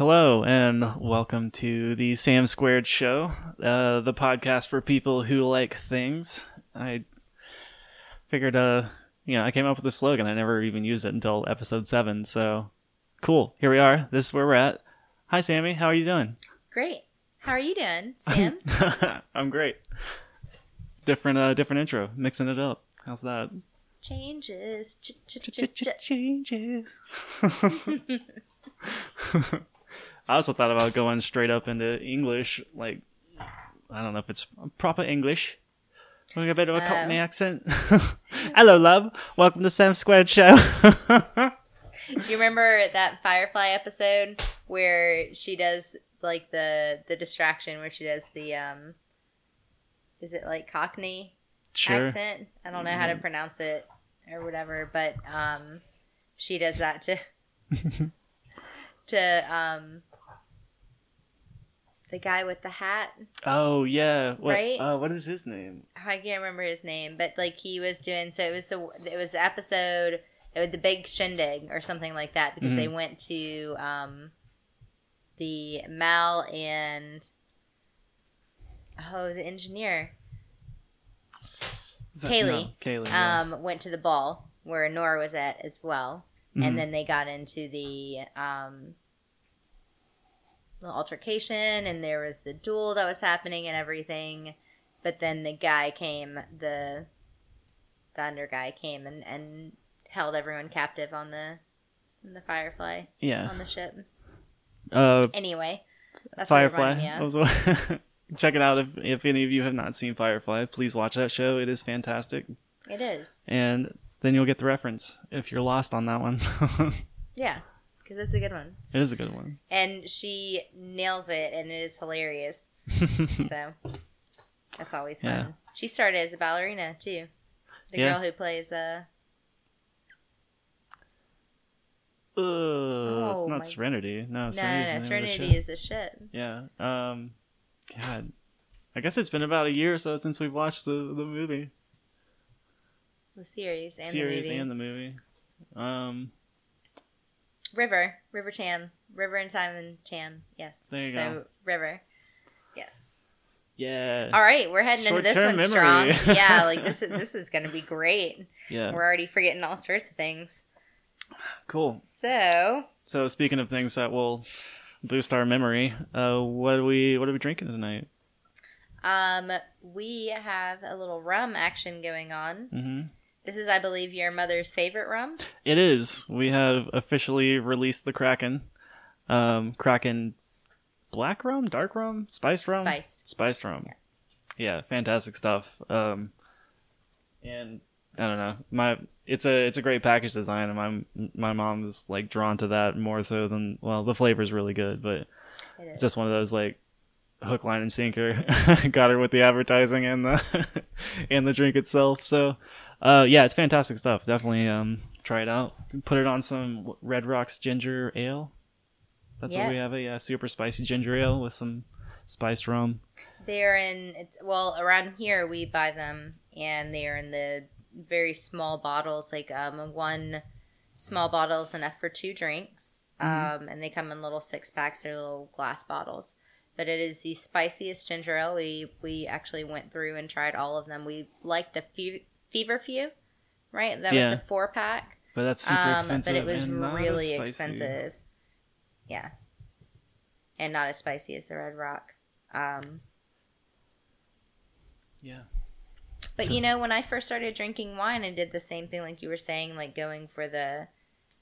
Hello and welcome to the Sam Squared Show, uh, the podcast for people who like things. I figured, uh, you know, I came up with the slogan. I never even used it until episode seven. So cool. Here we are. This is where we're at. Hi, Sammy. How are you doing? Great. How are you doing, Sam? I'm great. Different, uh, different intro. Mixing it up. How's that? Changes. Ch- ch- ch- ch- Changes. I also thought about going straight up into English, like I don't know if it's proper English. We're a bit of a Cockney Oh. accent. Hello, love. Welcome to Sam Squared Show. Do you remember that Firefly episode where she does like the the distraction where she does the um is it like Cockney sure. accent? I don't know how to pronounce it or whatever, but um she does that to to um the guy with the hat. Oh yeah. What, Right? Uh, what is his name? I can't remember his name, but like he was doing so it was the it was the episode it was the big shindig or something like that because they went to um the Mal and oh the engineer that- Kaylee. no, Kaylee. yeah. um went to the ball where Inara was at as well Mhm. and then they got into the um the altercation and there was the duel that was happening and everything but then the guy came the thunder guy came and and held everyone captive on the on the firefly yeah. on the ship Uh, anyway that's Firefly. was Check it out if if any of you have not seen Firefly. Please watch that show. It is fantastic, it is and then you'll get the reference if you're lost on that one. yeah because it's a good one it is a good one. and she nails it and it is hilarious so that's always fun. Yeah. She started as a ballerina too. The Yeah. girl who plays uh Ugh, it's Oh, not my- Serenity. No, no, Serenity's no, no, the Serenity is a shit. Yeah. Um. God. I guess it's been about a year or so since we've watched the the movie, The series and series, the movie. and the movie. Um. River, River Tam, River and Simon Tam. Yes. There you so go. River. Yes. Yeah. All right, we're heading into this one memory. strong. yeah, like this is this is going to be great. Yeah. We're already forgetting all sorts of things. Cool. So, So speaking of things that will boost our memory, uh, what are we what are we drinking tonight? um, we have a little rum action going on. hmm This is, I believe, your mother's favorite rum. It is. We have officially released the Kraken. Um, Kraken black rum, dark rum, spiced rum, Spiced. spiced rum. Yeah, fantastic stuff. Um, and I don't know, my it's a it's a great package design, and my my mom's like drawn to that more so than well, the flavor's really good, but It it's just one of those like hook, line, and sinker. Got her with the advertising and the and the drink itself. So, uh, yeah, it's fantastic stuff. Definitely um, try it out. Put it on some Red Rocks ginger ale. That's what we have a super spicy ginger ale with some spiced rum. They're in it's, well around here we buy them and they're in the very small bottles like um one small bottle is enough for two drinks um and they come in little six packs they're little glass bottles but it is the spiciest ginger ale we we actually went through and tried all of them we liked the fe- fever few right that Yeah. was a four pack But that's super um expensive. but it was really expensive yeah and not as spicy as the red rock um Yeah. But So- you know, when I first started drinking wine, I did the same thing, like you were saying, like going for the,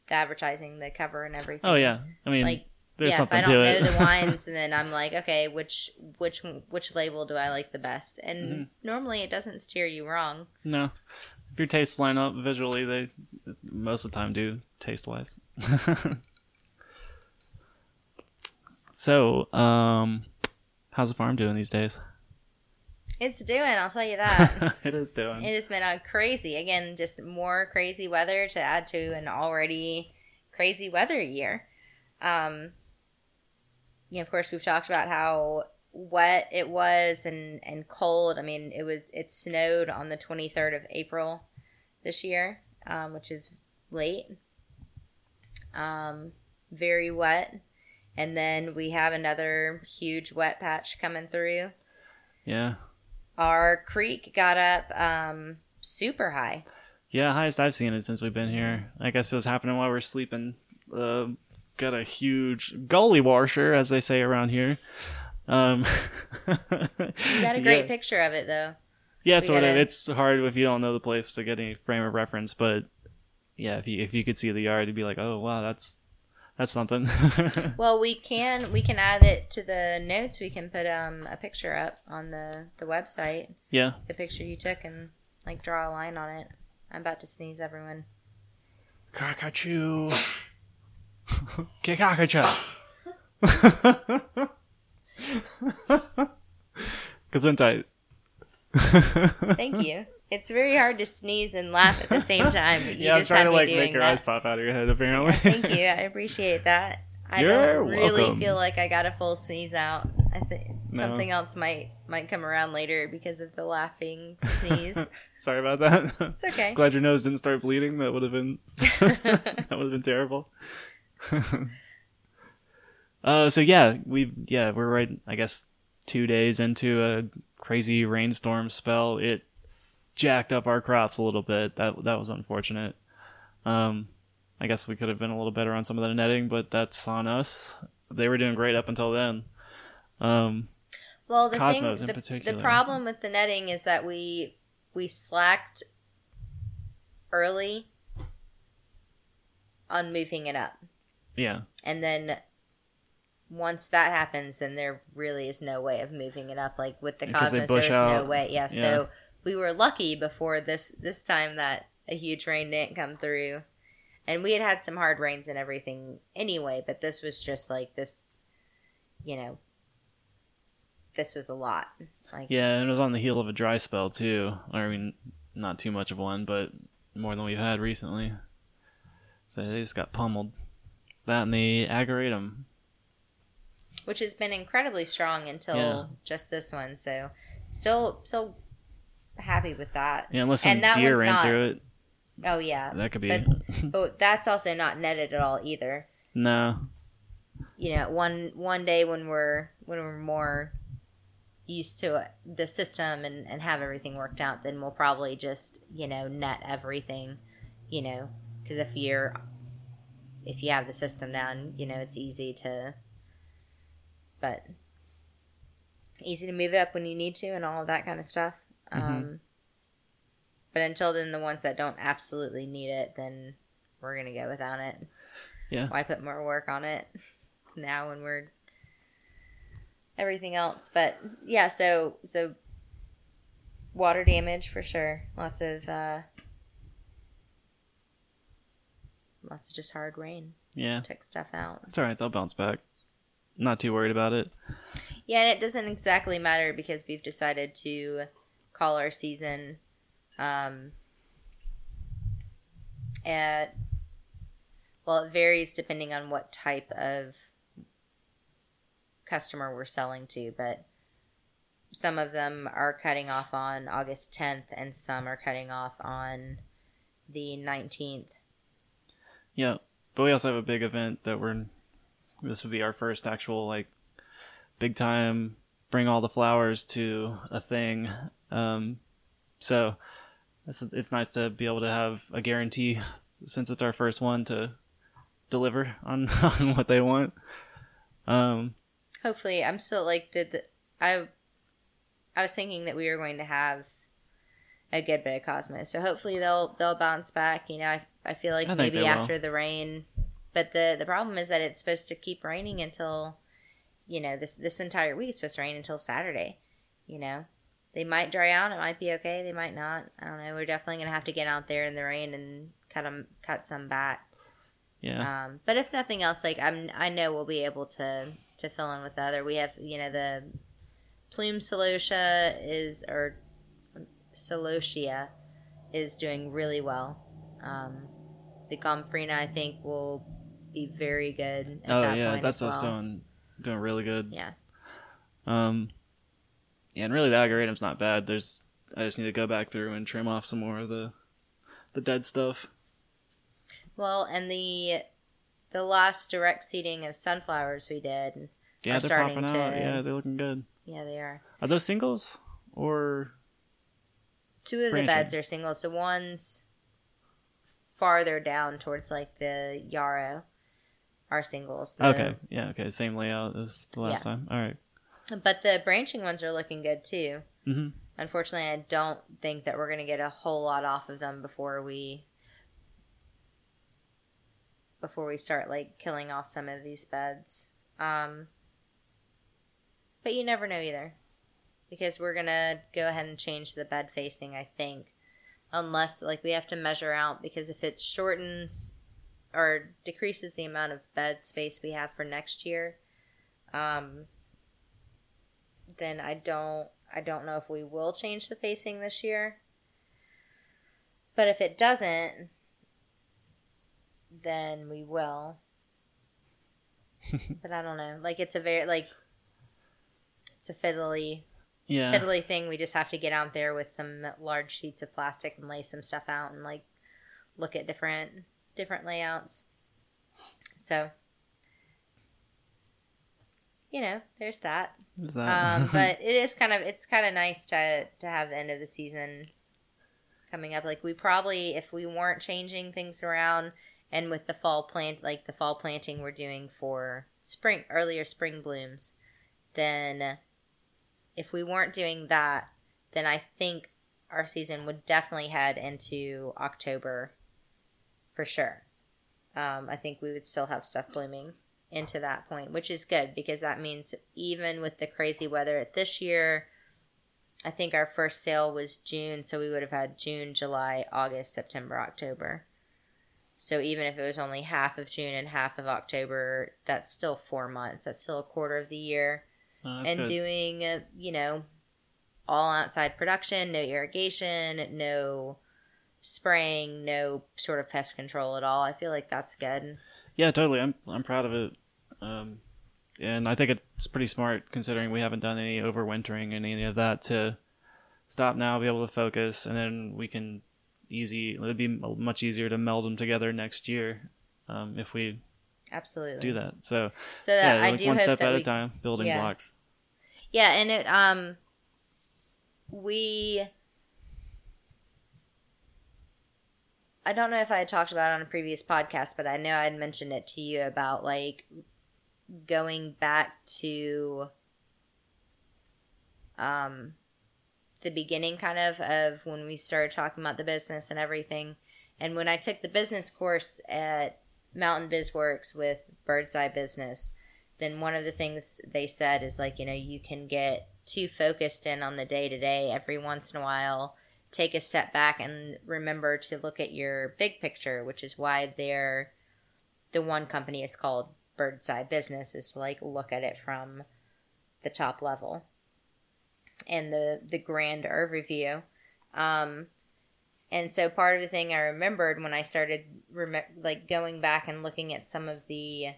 the advertising, the cover, and everything. Oh yeah. I mean, like there's yeah, if I don't to know it. the wines, and then I'm like, okay, which which which label do I like the best? And Mm-hmm. normally it doesn't steer you wrong. no. If your tastes line up visually, they most of the time do taste wise. so, um, how's the farm doing these days? It's doing, I'll tell you that. it is doing. it has been a crazy again, just more crazy weather to add to an already crazy weather year. Um, you know, of course, we've talked about how wet it was and and cold. I mean, it was it snowed on the 23rd of April this year, um, which is late. Um, very wet, And then we have another huge wet patch coming through. Yeah. Our creek got up um, super high. Yeah, highest I've seen it since we've been here. I guess it was happening while we are sleeping. Uh, got a huge gully washer, as they say around here. Um, You got a great yeah. picture of it though. Yeah, sort gotta- It's hard if you don't know the place to get any frame of reference, but yeah, if you if you could see the yard, you'd be like, oh wow, that's that's something. Well, we can we can add it to the notes. We can put um a picture up on the the website. yeah. The picture you took and like draw a line on it. I'm about to sneeze, everyone. Kakachu. Kakacha. Gesundheit. Thank you. It's very hard to sneeze and laugh at the same time. You yeah, I'm just trying to like make your that. eyes pop out of your head. Apparently. Yeah, thank you. I appreciate that. I You're don't really welcome. feel like I got a full sneeze out. I think No. something else might might come around later because of the laughing sneeze. Sorry about that. it's okay. Glad your nose didn't start bleeding. That would have been that would have been terrible. uh, so yeah, we yeah we're right. I guess two days into a crazy rainstorm spell, it jacked up our crops a little bit. That that was unfortunate. Um, I guess we could have been a little better on some of the netting, but that's on us. They were doing great up until then. Um, Well, the Cosmos thing, in the, particular. the problem with the netting is that we we slacked early on moving it up, yeah, and then once that happens, then there really is no way of moving it up. Like with the Because Cosmos, there's bush no way. Yeah, Yeah. so we were lucky before this this time that a huge rain didn't come through, and we had had some hard rains and everything anyway. But this was just like this, you know. This was a lot. Like yeah, and it was on the heel of a dry spell too. I mean, not too much of one, but more than we've had recently. So they just got pummeled. That and the ageratum. which has been incredibly strong until Yeah. just this one. So still still happy with that. Yeah, unless some deer ran not- through it, Oh yeah. that could be. But- But that's also not netted at all either. no, You know, one one day when we're when we're more used to it, the system and, and have everything worked out, then we'll probably just, you know, net everything, you know, because if you're if you have the system down, you know, it's easy to but easy to move it up when you need to and all of that kind of stuff. Mhm. Um but until then the ones that don't absolutely need it, then we're gonna go without it. Yeah. Why put more work on it now when we're everything else? But yeah, so so water damage for sure. Lots of uh lots of just hard rain yeah, took stuff out. it's all right. They'll bounce back. Not too worried about it. Yeah, and it doesn't exactly matter because we've decided to call our season um, at well, it varies depending on what type of customer we're selling to, but some of them are cutting off on August 10th and some are cutting off on the 19th. Yeah, but we also have a big event that we're. This would be our first actual like big time bring all the flowers to a thing. Um, so it's it's nice to be able to have a guarantee since it's our first one to deliver on on what they want. Um, hopefully i'm still like the, the i i was thinking that we were going to have a good bit of cosmos so hopefully they'll they'll bounce back you know i, I feel like I maybe they will. after the rain but the the problem is that it's supposed to keep raining until you know this this entire week is supposed to rain until saturday you know they might dry out it might be okay they might not i don't know we're definitely gonna have to get out there in the rain and cut them cut some back yeah, um, but if nothing else, like I'm, I know we'll be able to to fill in with the other. We have, you know, the plume celosia is or celosia is doing really well. Um, the gomphrena, I think, will be very good. At oh that yeah, point that's also well. doing doing really good. Yeah. Um, yeah, and really the ageratum's not bad. There's I just need to go back through and trim off some more of the the dead stuff. Well, and the the last direct seeding of sunflowers we did. Yeah, are they're starting popping to- out. Yeah, they're looking good. Yeah, they are. Are those singles or Two of Branching. the beds are singles. so ones farther down towards like the yarrow are singles. The- okay? Yeah, okay. Same layout as the last time. All right. But the branching ones are looking good too. Mm-hmm. Unfortunately, I don't think that we're going to get a whole lot off of them before we before we start like killing off some of these beds. Um, but you never know either, because we're gonna go ahead and change the bed facing. I think, unless like we have to measure out because if it shortens or decreases the amount of bed space we have for next year, um, then I don't I don't know if we will change the facing this year. But if it doesn't, then we will. but I don't know. Like it's a very like it's a fiddly Yeah. fiddly thing. We just have to get out there with some large sheets of plastic and lay some stuff out and like look at different different layouts. So you know, there's that. Is that? Um, but it is kind of it's kind of nice to to have the end of the season coming up. Like we probably if we weren't changing things around and with the fall plant like the fall planting we're doing for spring earlier spring blooms, then if we weren't doing that, then I think our season would definitely head into October for sure. Um, I think we would still have stuff blooming into that point, which is good because that means even with the crazy weather this year, I think our first sale was June, so we would have had June, July, August, September, October. So even if it was only half of June and half of October, that's still four months. That's still a quarter of the year. Oh, and good. doing, uh, you know, all outside production, no irrigation, no spraying, no sort of pest control at all. I feel like that's good. Yeah, totally. I'm I'm proud of it. Um, and I think it's pretty smart considering we haven't done any overwintering and any of that to stop now, be able to focus, and then we can easy. It'd be much easier to meld them together next year um, if we Absolutely. do that. So So that yeah, I like do one step at we a time, building yeah. blocks. Yeah, and it um we I don't know if I had talked about it on a previous podcast, but I know I had mentioned it to you about like going back to um the beginning kind of of when we started talking about the business and everything. And when I took the business course at Mountain Biz Works with Bird's Eye Business, then one of the things they said is like, you know, you can get too focused in on the day to day every once in a while. Take a step back and remember to look at your big picture, which is why they're the one company is called Bird's Eye Business, is to like look at it from the top level and the the grand overview. Um, and so part of the thing I remembered when I started rem- like going back and looking at some of the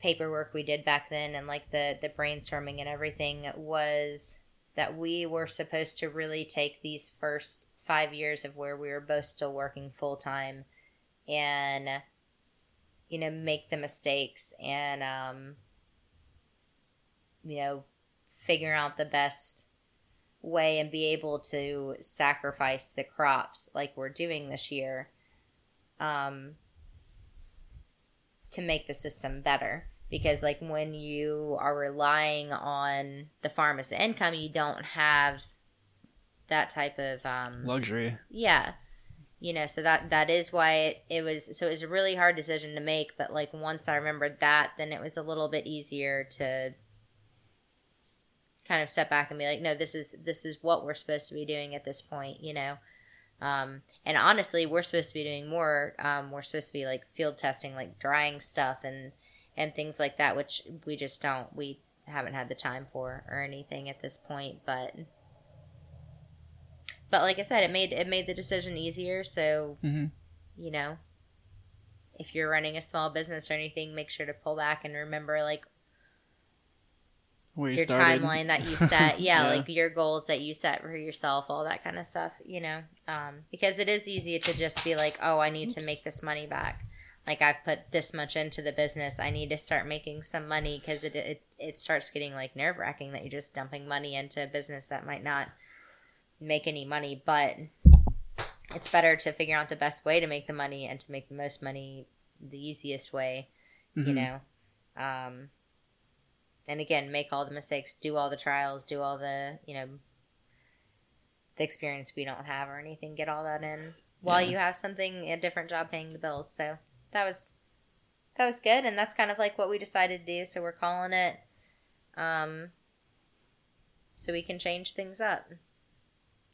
paperwork we did back then and like the the brainstorming and everything was that we were supposed to really take these first 5 years of where we were both still working full time and you know make the mistakes and um you know figure out the best way and be able to sacrifice the crops like we're doing this year um, to make the system better. Because, like, when you are relying on the farm as income, you don't have that type of um, Luxury. yeah you know so that that is why it, it was so it was a really hard decision to make but like once i remembered that then it was a little bit easier to kind of step back and be like no this is this is what we're supposed to be doing at this point you know um, and honestly we're supposed to be doing more um, we're supposed to be like field testing like drying stuff and and things like that which we just don't we haven't had the time for or anything at this point but but like I said, it made it made the decision easier. So hmm you know, if you're running a small business or anything, make sure to pull back and remember like Where you your started. timeline that you set. Yeah, Yeah. like your goals that you set for yourself, all that kind of stuff. You know, um, because it is easy to just be like, oh, I need to make this money back. like I've put this much into the business. I need to start making some money because it, it it starts getting like nerve wracking that you're just dumping money into a business that might not make any money. But it's better to figure out the best way to make the money and to make the most money the easiest way. You Mhm. know. Um, and again, make all the mistakes, do all the trials, do all the you know the experience we don't have or anything. Get all that in while Yeah. you have something a different job paying the bills. So that was that was good, and that's kind of like what we decided to do. So we're calling it, um, so we can change things up.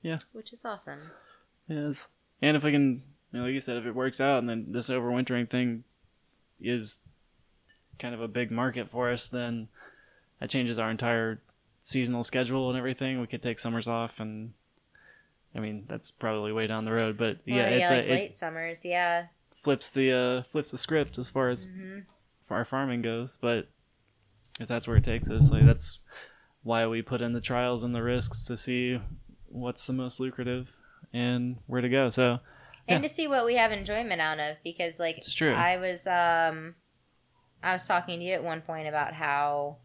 Yeah. which is awesome. Yes. And if i can, you know, like you said, if it works out and then this overwintering thing is kind of a big market for us, then that changes our entire seasonal schedule and everything. We could take summers off and I mean, that's probably way down the road, but Well, yeah, it's like a, late it summers, yeah. flips the uh flips the script as far as hmm our farming goes, but if that's where it takes us, like that's why we put in the trials and the risks to see what's the most lucrative and where to go. So and Yeah. to see what we have enjoyment out of because like It's true. i was um i was talking to you at one point about how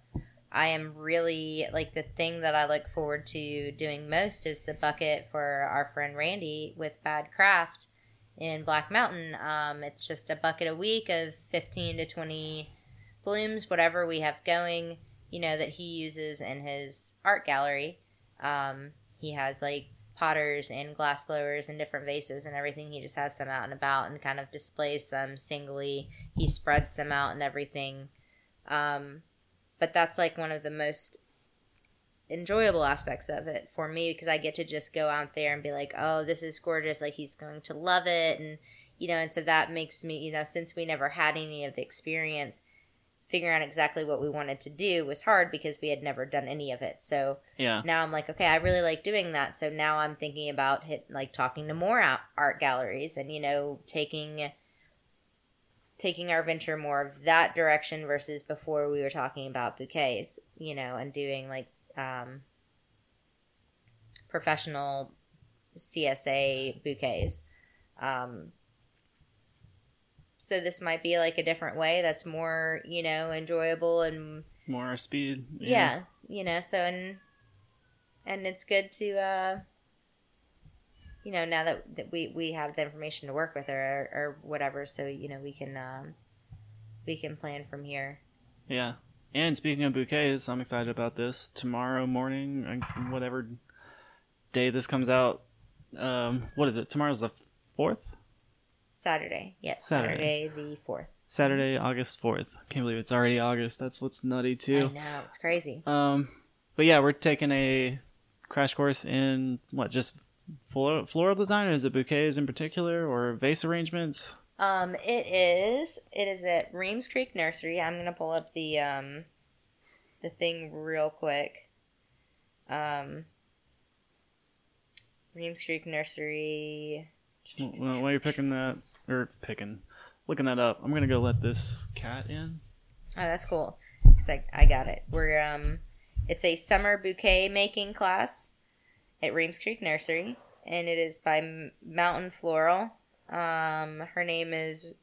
i am really like the thing that i look forward to doing most is the bucket for our friend randy with bad craft in black mountain um it's just a bucket a week of 15 to 20 blooms whatever we have going you know that he uses in his art gallery um he has like potters and glass blowers and different vases and everything. He just has them out and about and kind of displays them singly. He spreads them out and everything. Um, but that's like one of the most enjoyable aspects of it for me because I get to just go out there and be like, oh, this is gorgeous. Like he's going to love it. And, you know, and so that makes me, you know, since we never had any of the experience, figuring out exactly what we wanted to do was hard because we had never done any of it. So, yeah. now I'm like, okay, I really like doing that. So now I'm thinking about hit, like talking to more art galleries and you know taking taking our venture more of that direction versus before we were talking about bouquets, you know, and doing like um, professional CSA bouquets. Um, so this might be like a different way that's more, you know, enjoyable and More speed. yeah, you know so and and it's good to uh you know now that, that we we have the information to work with or or whatever so you know we can um we can plan from here Yeah. And speaking of bouquets, I'm excited about this. Tomorrow morning, uh, whatever day this comes out, um, what is it? Tomorrow's the 4th? saturday yes Saturday. saturday, the 4th Saturday, August 4th. Can't believe it's already August. That's what's nutty, too. i know it's crazy Um, but yeah, we're taking a crash course in what, just floral, floral design? Is it bouquets in particular or vase arrangements? um it is it is at reems creek nursery i'm gonna pull up the um the thing real quick um reems creek nursery Well, while you're picking that, or picking, looking that up, I'm gonna go let this cat in. Oh, that's cool. Cause I, I got it. We're um, it's a summer bouquet making class at Reems Creek Nursery, and it is by Mountain Floral. Um, her name is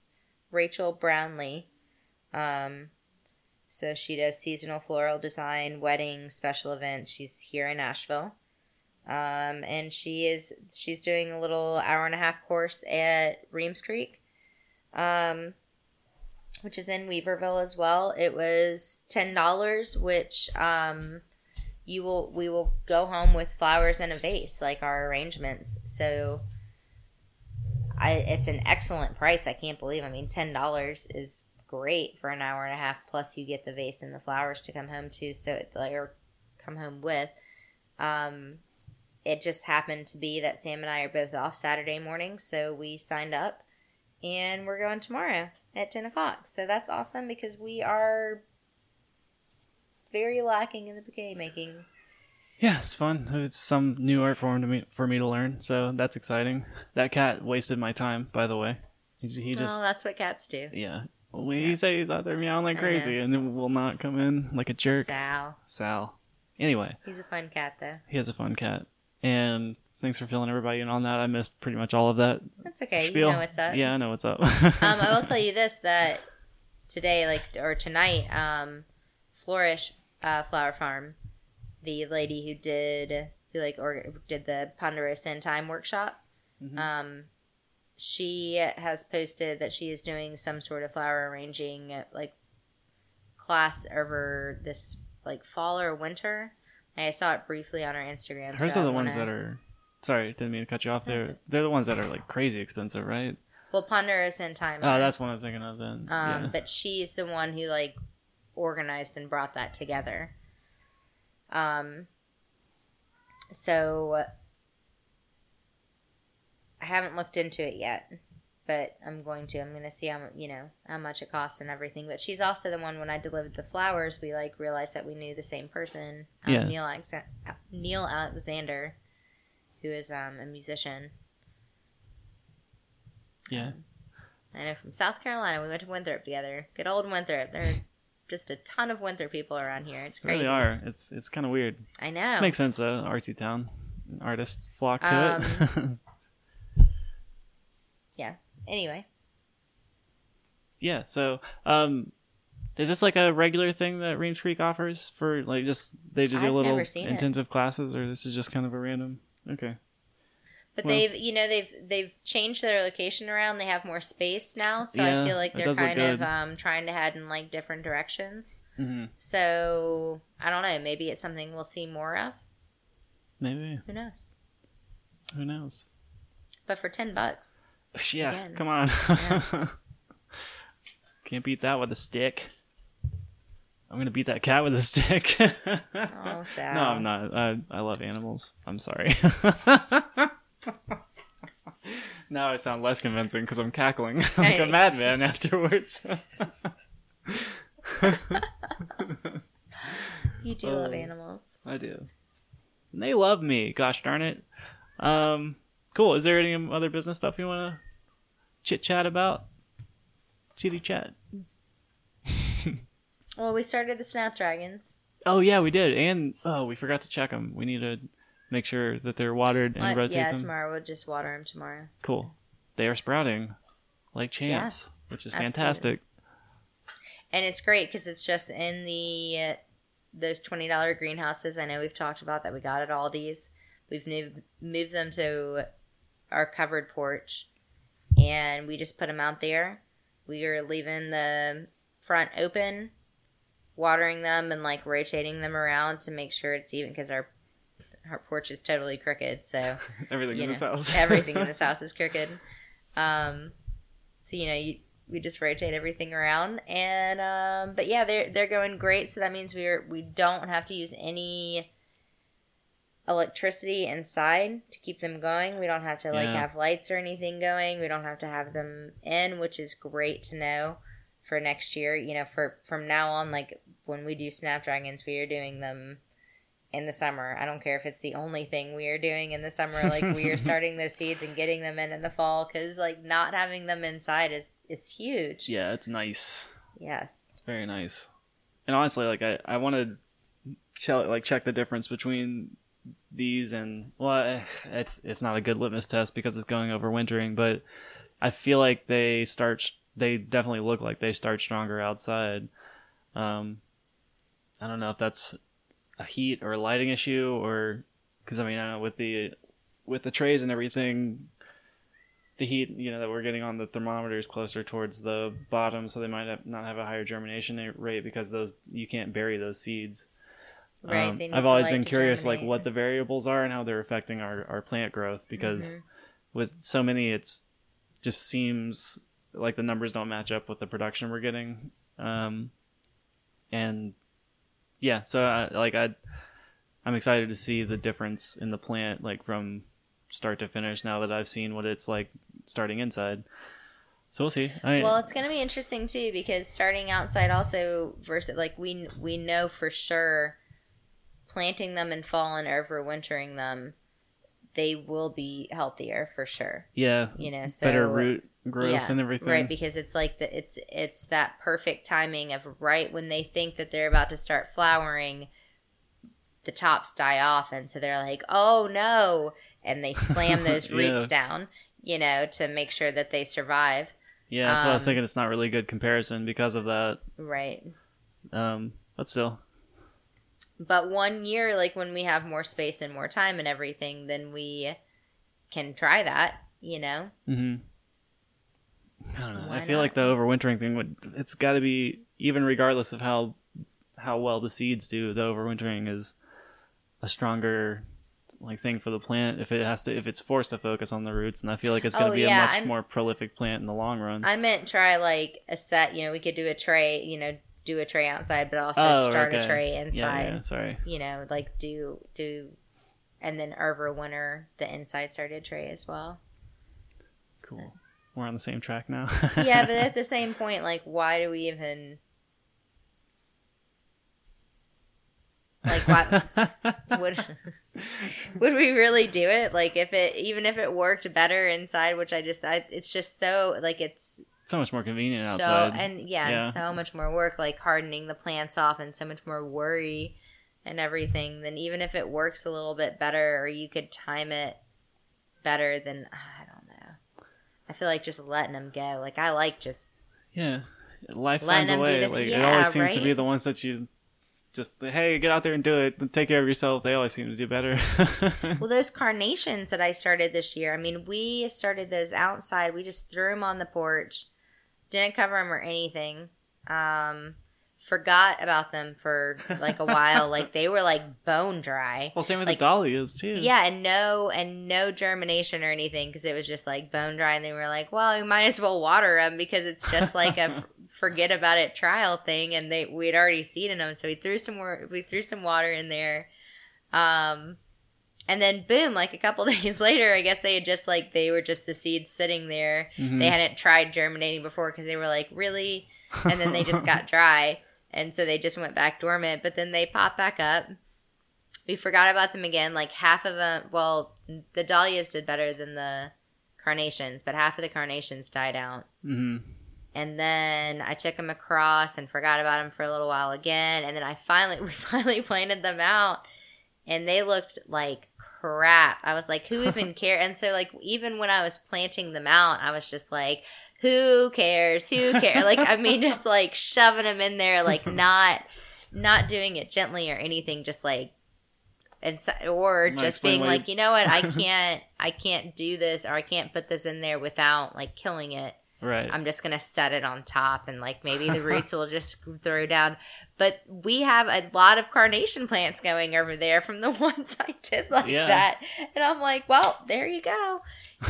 Rachel Brownlee. Um, so she does seasonal floral design, weddings, special events. She's here in Asheville. Um, and she is she's doing a little hour and a half course at Reems Creek. Um, which is in Weaverville as well. It was ten dollars, which um, you will we will go home with flowers and a vase, like our arrangements. So, I it's an excellent price. I can't believe. I mean, ten dollars is great for an hour and a half. Plus, you get the vase and the flowers to come home to. So, like, or come home with. Um, it just happened to be that Sam and I are both off Saturday morning, so we signed up, and we're going tomorrow at 10 o'clock. So that's awesome because we are very lacking in the bouquet making. Yeah, it's fun. It's some new art form to me for me to learn, so that's exciting. That cat wasted my time, by the way. He, he just oh, that's what cats do. yeah. When he says he's out there meowing like crazy, and it will not come in like a jerk. Sal. Sal. Anyway, He's a fun cat, though. he has a fun cat, and thanks for filling everybody in on that. I missed pretty much all of that. That's okay. spiel. You know what's up. Yeah, I know what's up. um, I will tell you this that today, like or tonight, um, Flourish uh, Flower Farm, the lady who did who like or did the Ponderosa and Thyme workshop, Mhm. um, she has posted that she is doing some sort of flower arranging like class over this like fall or winter. I saw it briefly on her Instagram. Hers so are the ones wanna- that are. Sorry, didn't mean to cut you off there. They're the ones that are like crazy expensive, right? well Ponderosa and Thyme. Oh, that's what I'm thinking of then. Um, yeah. But she's the one who like organized and brought that together. Um. So I haven't looked into it yet, but I'm going to. I'm going to see how you know how much it costs and everything. But she's also the one when I delivered the flowers, we like realized that we knew the same person. Um, Yeah. Neil Alex- Neil Alexander, who is um, a musician. yeah. I know from South Carolina. We went to Winthrop together. Good old Winthrop. There are just a ton of Winthrop people around here. It's They crazy. really are. It's it's kind of weird. I know. Makes sense though. Artsy town, artists flock to it. yeah. Anyway, yeah. So, um, is this like a regular thing that Reems Creek offers for like just they just do I've little seen it. intensive classes, or this is just kind of a random? Okay. But Well- they've you know they've they've changed their location around. They have more space now, so Yeah, I feel like they're kind of um, trying to head in like different directions. hmm So I don't know. Maybe it's something we'll see more of. Maybe. Who knows? Who knows? But for ten bucks, Yeah. Again. Come on. Yeah. Can't beat that with a stick. I'm gonna beat that cat with a stick. oh. No, I'm not. I, I love animals. I'm sorry. now I sound less convincing because I'm cackling like a madman afterwards. You do love Oh. animals. I do. And they love me. Gosh darn it. Um, cool. Is there any other business stuff you want to chit chat about? Chitty chat. Well, we started the Snapdragons. Oh yeah, we did, and oh, we forgot to check them. We need to make sure that they're watered and What? rotate yeah, them. tomorrow we'll just water them tomorrow. Cool. They are sprouting like champs, which is absolutely. fantastic. and it's great because it's just in the uh, those twenty dollar greenhouses. I know we've talked about that. We got at Aldi's. We've moved moved them to our covered porch, and we just put them out there. We are leaving the front open, watering them and like rotating them around to make sure it's even because our our porch is totally crooked. So Everything in this house. everything in this house is crooked. Um, so you know, you, we just rotate everything around, and um, but yeah, they're they're going great. So that means we're we don't have to use any electricity inside to keep them going. We don't have to like Yeah. have lights or anything going. We don't have to have them in, which is great to know for next year. You know, for from now on, like when we do Snapdragons, we are doing them in the summer. I don't care if it's the only thing we are doing in the summer. Like we are starting those seeds and getting them in in the fall because like not having them inside is is huge. yeah, it's nice. Yes. Very nice. And honestly, like I, I wanted to like check the difference between these and well, eh, it's it's not a good litmus test because it's going over wintering, but I feel like they start. They definitely look like they start stronger outside. Um, I don't know if that's a heat or a lighting issue or because I mean I know with the with the trays and everything the heat you know that we're getting on the thermometer is closer towards the bottom so they might have, not have a higher germination rate because those you can't bury those seeds Right. Um, i've always been curious like what the variables are and how they're affecting our, our plant growth because Mhm. with so many it's just seems like the numbers don't match up with the production we're getting um and yeah so I, like i i'm excited to see the difference in the plant like from start to finish now that i've seen what it's like starting inside so we'll see I, Well, it's going to be interesting too because starting outside also versus like we we know for sure planting them in fall and overwintering them they will be healthier for sure. yeah You know, so better root growth yeah, and everything Right, because it's like the it's it's that perfect timing of right when they think that they're about to start flowering, the tops die off, and so they're like, "Oh no!" and they slam those roots Yeah. down, you know, to make sure that they survive. Yeah, so I was Um, thinking it's not really a good comparison because of that. Right. Um, but still, But one year, like when we have more space and more time and everything, then we can try that, you know? hmm I don't know. I feel not? like the overwintering thing would. It's got to be even regardless of how how well the seeds do. The overwintering is a stronger like thing for the plant if it has to if it's forced to focus on the roots and i feel like it's going to Oh, be yeah, a much I'm- more prolific plant in the long run I meant try like a set, you know, we could do a tray, you know, do a tray outside, but also Oh, start a okay. tray yeah, inside. yeah sorry You know, like do, do, and then over winter, the inside started tray as well. cool we're on the same track now yeah, but at the same point, like, why do we even like what would would we really do it? Like, if it even if it worked better inside, which I just, I, it's just so like it's so much more convenient outside. so outside and yeah, Yeah. and so much more work, like hardening the plants off, and so much more worry and everything. Than even if it works a little bit better, or you could time it better, than ah, I don't know. I feel like just letting them go. Like I like just yeah life finds a way the- like it always seems to be the ones that you just hey get out there and do it take care of yourself they always seem to do better Well, those carnations that I started this year, I mean, we started those outside. We just threw them on the porch, didn't cover them or anything. Um, forgot about them for like a while. like they were like bone dry. well same with Like- the dahlias too Yeah, and no, and no germination or anything because it was just like bone dry. And they were like, "Well, we might as well water them because it's just like a forget about it trial thing." And they we'd already seeded them, so we threw some more. We threw some water in there, um, and then boom, like a couple days later, I guess they had just like they were just the seeds sitting there. Mhm. They hadn't tried germinating before because they were like, "Really?" And then they just got dry, and so they just went back dormant. But then they popped back up we forgot about them again. Like half of them, well, the dahlias did better than the carnations, but half of the carnations died out. Mhm. And then I took them across and forgot about them for a little while again. And then I finally, we finally planted them out, and they looked like crap. I was like, who even care? And so, like, even when I was planting them out, I was just like, who cares? Who cares? like, I mean, just like shoving them in there, like not, not doing it gently or anything, just like and so, or Might just being like, you know what, I can't, I can't do this, or I can't put this in there without like killing it. right I'm just gonna set it on top, and like maybe the roots will just throw down. But we have a lot of carnation plants going over there from the ones I did like Yeah. that, and I'm like, well, there you go,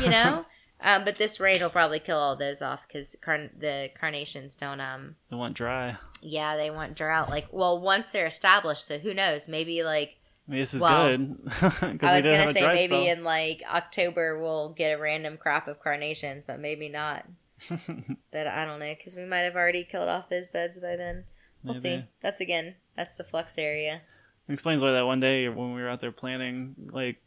you know. Um, but this rain will probably kill all those off because car- the carnations don't um they want dry yeah they want drought like well once they're established so who knows maybe like I mean, this is Well, good I was gonna say maybe spell. in like October we'll get a random crop of carnations, but maybe not. but I don't know because we might have already killed off those beds by then. We'll see. That's again, that's the flux area. It explains why that one day when we were out there planting, like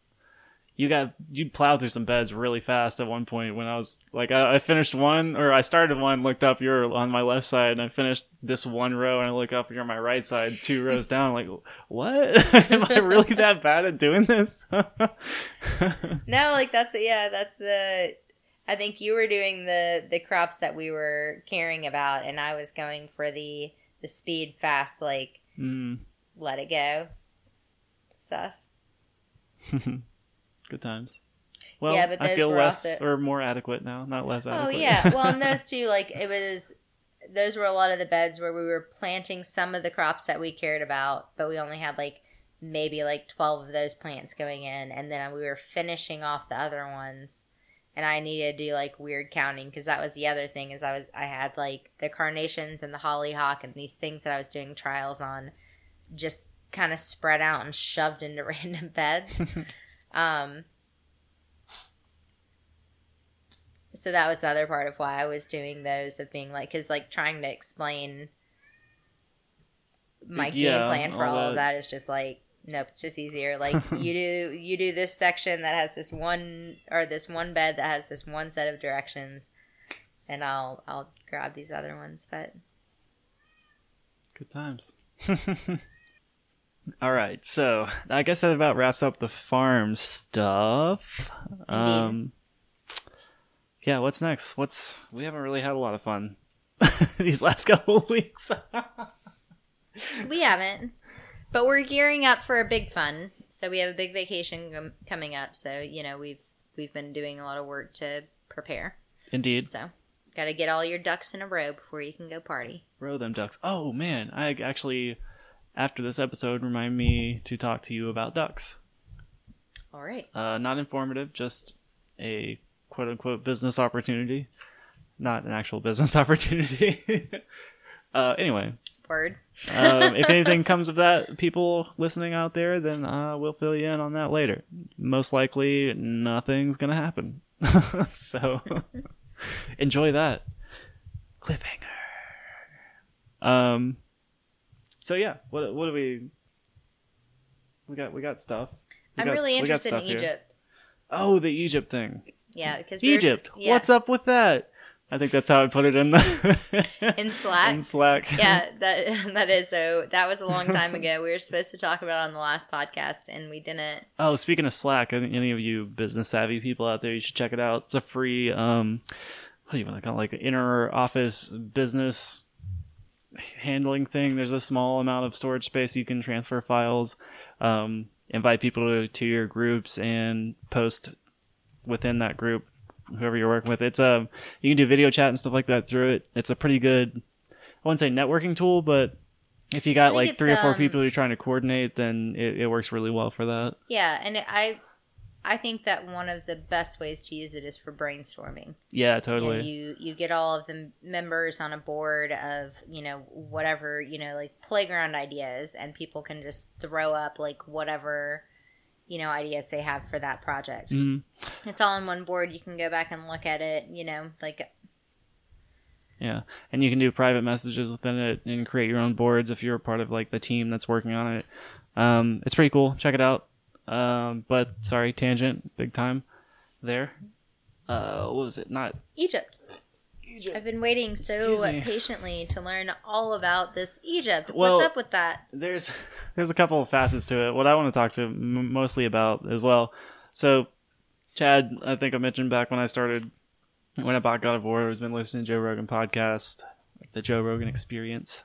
you got you plowed through some beds really fast at one point. When I was like, I, I finished one or I started one, looked up, you're on my left side, and I finished this one row, and I look up, you're on my right side, two rows down. Like, what? Am I really that bad at doing this? No, like that's yeah, that's the. I think you were doing the the crops that we were caring about, and I was going for the the speed fast, like mm, let it go stuff. Good times. Well, Yeah, but I feel less also- or more adequate now, not less oh, adequate. Oh yeah, well, and those two, like it was, those were a lot of the beds where we were planting some of the crops that we cared about, but we only had like maybe like twelve of those plants going in, and then we were finishing off the other ones, and I needed to do like weird counting because that was the other thing is I was I had like the carnations and the hollyhock and these things that I was doing trials on, just kind of spread out and shoved into random beds. um, so that was the other part of why I was doing those of being like, because like trying to explain my Yeah, game plan for all all of that. that is just like, nope, it's just easier. Like you do, you do this section that has this one or this one bed that has this one set of directions, and I'll I'll grab these other ones. But Good times. All right, so I guess that about wraps up the farm stuff. Um, yeah, what's next? What's we haven't really had a lot of fun these last couple of weeks. We haven't, but we're gearing up for a big fun. So we have a big vacation com- coming up. So you know we've we've been doing a lot of work to prepare. Indeed, So got to get all your ducks in a row before you can go party. row them ducks. Oh man, I actually after this episode remind me to talk to you about ducks. All right. Uh, not informative, just a quote unquote business opportunity, not an actual business opportunity. uh, anyway, Word. um, if anything comes of that, people listening out there, then uh, we'll fill you in on that later. Most likely, nothing's gonna happen. so enjoy that cliffhanger. Um. So yeah, what what do we? We got we got stuff. We I'm got- really interested in stuff here. Egypt. Oh, the Egypt thing. Yeah, because Egypt. Yeah, What's up with that? I think that's how I put it in the in Slack? in Slack. yeah, that that is so. That was a long time ago. We were supposed to talk about it on the last podcast, and we didn't. Oh, speaking of Slack, any of you business savvy people out there, you should check it out. It's a free, um, what do you want to call it? Like inner office business handling thing. There's a small amount of storage space you can transfer files, um, invite people to, to your groups, and post within that group whoever you're working with. It's a you can do video chat and stuff like that through it. It's a pretty good, I wouldn't say networking tool, but if you got like three or four um, people you're trying to coordinate, then it, it works really well for that. Yeah, and it, I, I think that one of the best ways to use it is for brainstorming. Yeah, You, know, totally. you you get all of the members on a board of you know whatever you know like playground ideas, and people can just throw up like whatever you know ideas they have for that project. Mhm. It's all on one board. You can go back and look at it. You know, like Yeah, and you can do private messages within it and create your own boards if you're a part of like the team that's working on it. Um, it's pretty cool. Check it out. Um, but sorry, tangent, big time there. Uh, what was it? Not Egypt. Egypt. I've been waiting so patiently to learn all about this Egypt. Well- What's up with that? there's there's a couple of facets to it. What I want to talk to m- mostly about as well. So, Chad, I think I mentioned back when I started when I bought God of War, has been listening to Joe Rogan podcast, the Joe Rogan Experience,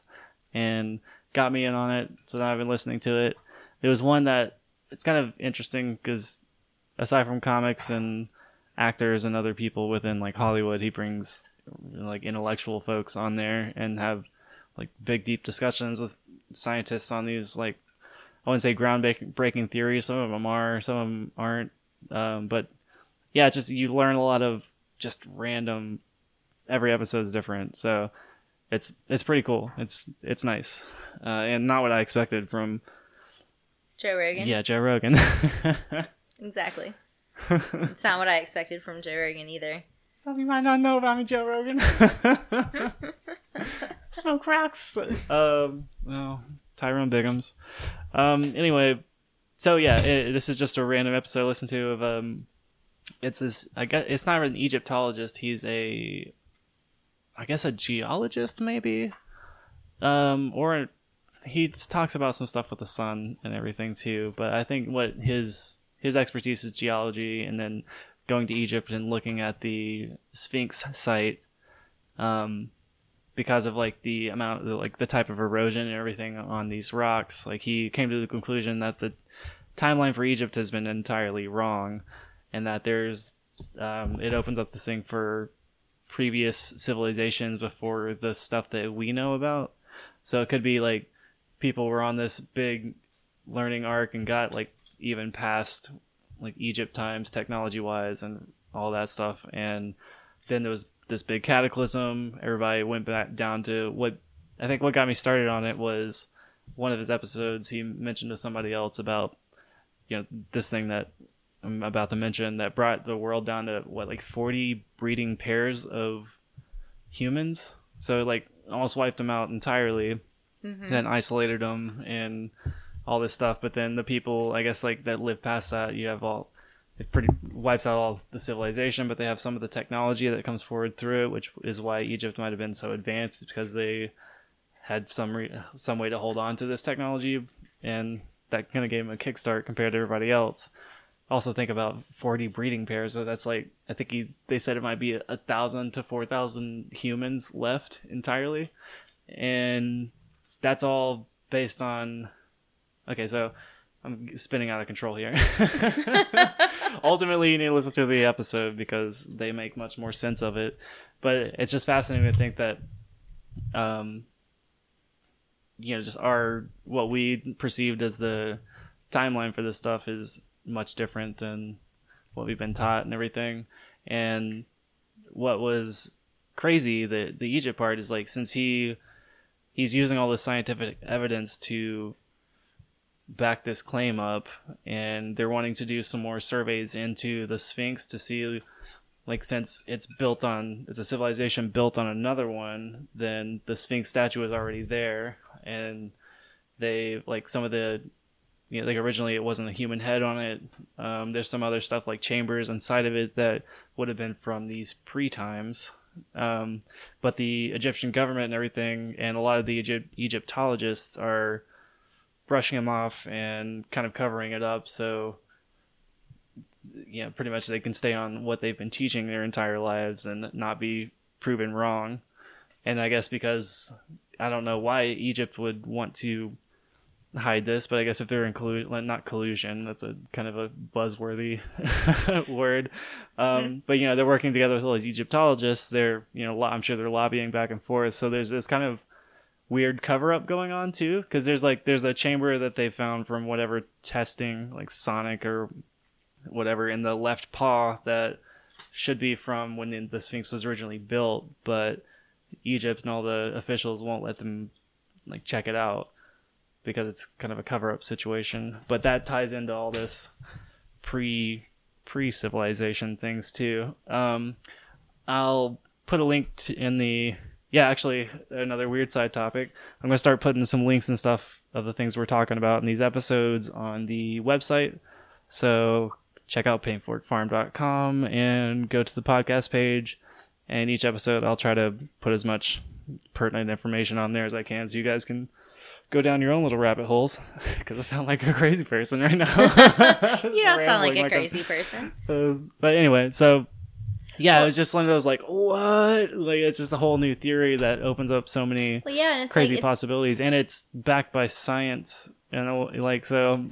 and got me in on it. So now I've been listening to it. There was one that it's kind of interesting because aside from comics and actors and other people within like Hollywood, he brings like intellectual folks on there and have like big deep discussions with scientists on these like I wouldn't say groundbreaking theories. Some of them are, some of them aren't. Um, but yeah, it's just you learn a lot of just random. Every episode is different, so it's it's pretty cool. It's it's nice, uh, and not what I expected from Joe Rogan? yeah Joe Rogan. Exactly. it's not what I expected from Joe Rogan either. Some you might not know about me, Joe Rogan. Smoke rocks. Um, no, Tyrone Biggums. Um, anyway, so yeah, it, this is just a random episode I listened to of um, it's this. I guess it's not an Egyptologist. He's a, I guess a geologist maybe, um, or he talks about some stuff with the sun and everything too. But I think what his his expertise is geology, and then going to Egypt and looking at the Sphinx site, um, because of like the amount, like the type of erosion and everything on these rocks. Like he came to the conclusion that the timeline for Egypt has been entirely wrong, and that there's um, it opens up this thing for previous civilizations before the stuff that we know about. So it could be like people were on this big learning arc and got like even past like Egypt times technology wise and all that stuff. And then there was this big cataclysm. Everybody went back down to what I think what got me started on it was one of his episodes. He mentioned to somebody else about you know this thing that I'm about to mention that brought the world down to what like 40 breeding pairs of humans? So like almost wiped them out entirely Mhm. then isolated them and all this stuff. But then the people, I guess, like that live past that, you have all it pretty wipes out all the civilization, but they have some of the technology that comes forward through it, which is why Egypt might have been so advanced because they had some re- some way to hold on to this technology and that kind of gave him a kickstart compared to everybody else. Also, think about 40 breeding pairs. So that's like I think he they said it might be a thousand to four thousand humans left entirely, and that's all based on. Okay, so I'm spinning out of control here. Ultimately, you need to listen to the episode because they make much more sense of it. But it's just fascinating to think that, um, you know, just our what we perceived as the timeline for this stuff is much different than what we've been taught and everything. And what was crazy, the the Egypt part is like since he he's using all this scientific evidence to back this claim up and they're wanting to do some more surveys into the sphinx to see like since it's built on it's a civilization built on another one then the sphinx statue is already there and they like some of the you know, like originally it wasn't a human head on it. Um, there's some other stuff like chambers inside of it that would have been from these pre times um, but the egyptian government and everything and a lot of the Egypt- egyptologists are brushing him off and kind of covering it up. So you know pretty much they can stay on what they've been teaching their entire lives and not be proven wrong. And i guess because i don't know why egypt would want to hide this but i guess if they're in collu- not collusion that's a kind of a buzzworthy word. Um, mm-hmm. but you know they're working together with all these egyptologists. They're you know i'm sure they're lobbying back and forth. So there's this kind of weird cover up going on too because there's like there's a chamber that they found from whatever testing like sonic or whatever in the left paw that should be from when the sphinx was originally built but egypt and all the officials won't let them like check it out because it's kind of a cover up situation but that ties into all this pre pre civilization things too um i'll put a link to, in the yeah, actually, another weird side topic. I'm going to start putting some links and stuff of the things we're talking about in these episodes on the website. So check out paintforkfarm.com and go to the podcast page. And each episode, I'll try to put as much pertinent information on there as I can so you guys can go down your own little rabbit holes because I sound like a crazy person right now. you don't sound like a crazy person. Uh, but anyway, so yeah, well, it was just one of those like what? Like it's just a whole new theory that opens up so many well, yeah, crazy like, possibilities, and it's backed by science. You know, like so.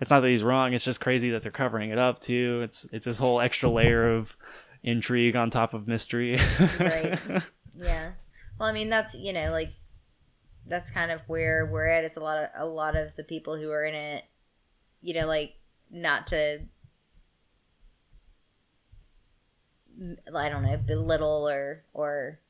It's not that he's wrong. It's just crazy that they're covering it up too. It's it's this whole extra layer of intrigue on top of mystery. right. Yeah. Well, I mean that's you know like that's kind of where we're at. Is a lot of a lot of the people who are in it, you know, like not to I don't know, belittle or or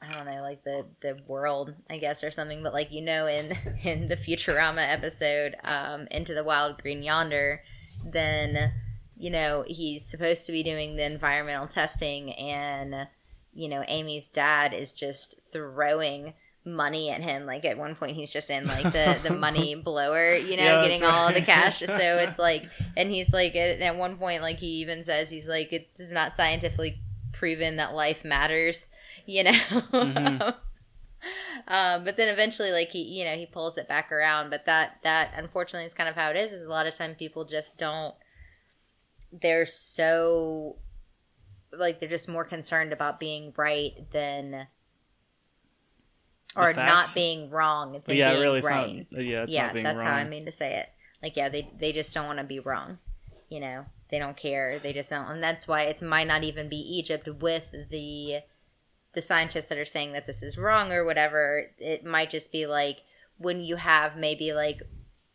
I don't know, like the the world, I guess, or something. But like you know, in in the Futurama episode, um, Into the Wild Green Yonder, then you know he's supposed to be doing the environmental testing, and you know Amy's dad is just throwing money at him. Like at one point, he's just in like the the money blower, you know, yeah, getting right. all the cash. So it's like, and he's like at, at one point, like he even says he's like, it's not scientifically proven that life matters, you know. Mm-hmm. um, but then eventually, like he, you know, he pulls it back around. But that that unfortunately is kind of how it is. Is a lot of time people just don't. They're so like they're just more concerned about being right than or not being wrong than yeah, being really, right. Not, yeah, yeah, that's wrong. how I mean to say it. Like, yeah, they they just don't want to be wrong. You know, they don't care. They just don't, and that's why it might not even be Egypt with the the scientists that are saying that this is wrong or whatever. It might just be like when you have maybe like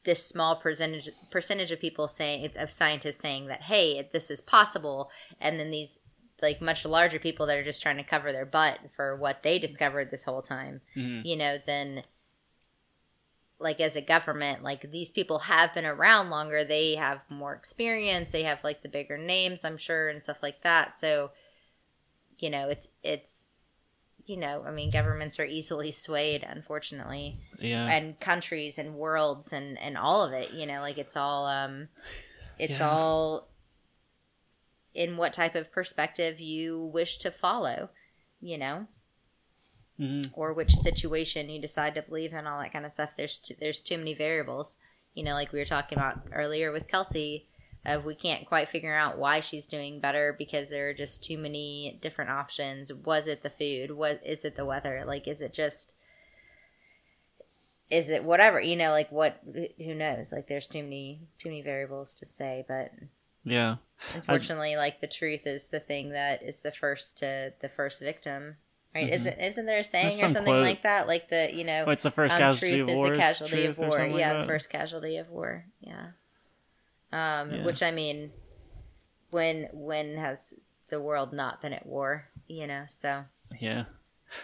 this small percentage percentage of people saying of scientists saying that hey this is possible and then these like much larger people that are just trying to cover their butt for what they discovered this whole time, mm-hmm. you know, then like as a government, like these people have been around longer, they have more experience, they have like the bigger names, I'm sure, and stuff like that. So, you know, it's it's you know, I mean, governments are easily swayed, unfortunately. Yeah. And countries and worlds and and all of it, you know, like it's all um it's yeah. all in what type of perspective you wish to follow, you know? Mhm. or which situation you decide to believe in, all that kind of stuff. There's too, there's too many variables. You know, like we were talking about earlier with Kelsey, of we can't quite figure out why she's doing better because there are just too many different options. Was it the food? What is it the weather? Like, is it just is it whatever you know like what who knows like there's too many too many variables to say but Yeah. unfortunately like the truth is the thing that is the first to the first victim right Mhm. isn't isn't there a saying There's or some something quote. like that like the you know it's the first um, casualty truth of war. is a casualty of war something like yeah that. first casualty of war yeah um Yeah. which i mean when when has the world not been at war you know so Yeah,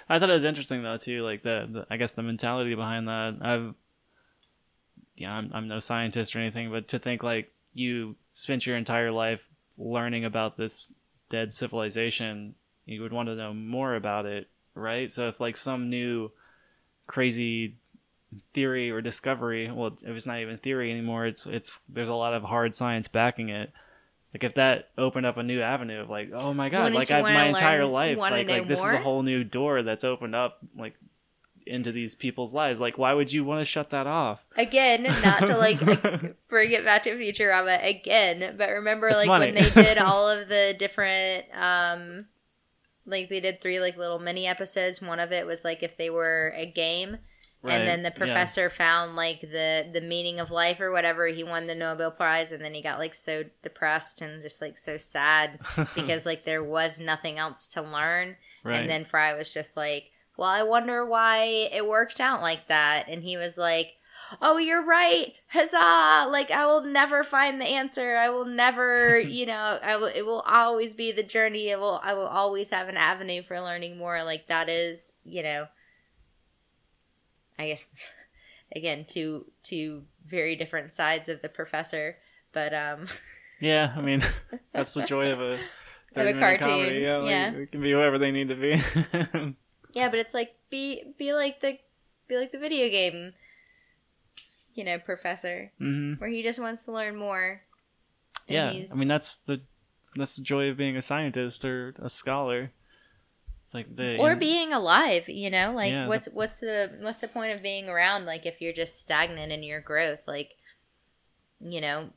I thought it was interesting though too. Like the, the I guess the mentality behind that. I've yeah, I'm I'm no scientist or anything, but to think like you spent your entire life learning about this dead civilization, you would want to know more about it, right? So if like some new crazy theory or discovery, well, if it's not even theory anymore, it's it's there's a lot of hard science backing it. Like if that opened up a new avenue of like, oh my god, Wouldn't like I, my entire learn- life, like like this is a whole new door that's opened up, like into these people's lives. Like why would you want to shut that off? again not to like bring it back to Futurama again, but remember It's like money. when they did all of the different um like they did three like little mini episodes. One of it was like if they were a game Right, and then the yeah. professor found like the the meaning of life or whatever, he won the Nobel Prize and then he got like so depressed and just like so sad because like there was nothing else to learn. right. And then Fry was just like, Well, I wonder why it worked out like that. And he was like, Oh, you're right. Huzzah. Like, I will never find the answer. I will never, you know, I will, it will always be the journey. It will, I will always have an avenue for learning more. Like, that is, you know, I guess, again, two, two very different sides of the professor. But, um, yeah, I mean that's the joy of a Of a 30 minute cartoon, comedy. Yeah, like, yeah. it can be whoever they need to be. Yeah, but it's like be be like the be like the video game, you know, professor, hmm where he just wants to learn more. Yeah, he's- I mean that's the that's the joy of being a scientist or a scholar. It's like the or being alive, you know, like Yeah, the- what's what's the what's the point of being around? Like if you're just stagnant in your growth, like you know,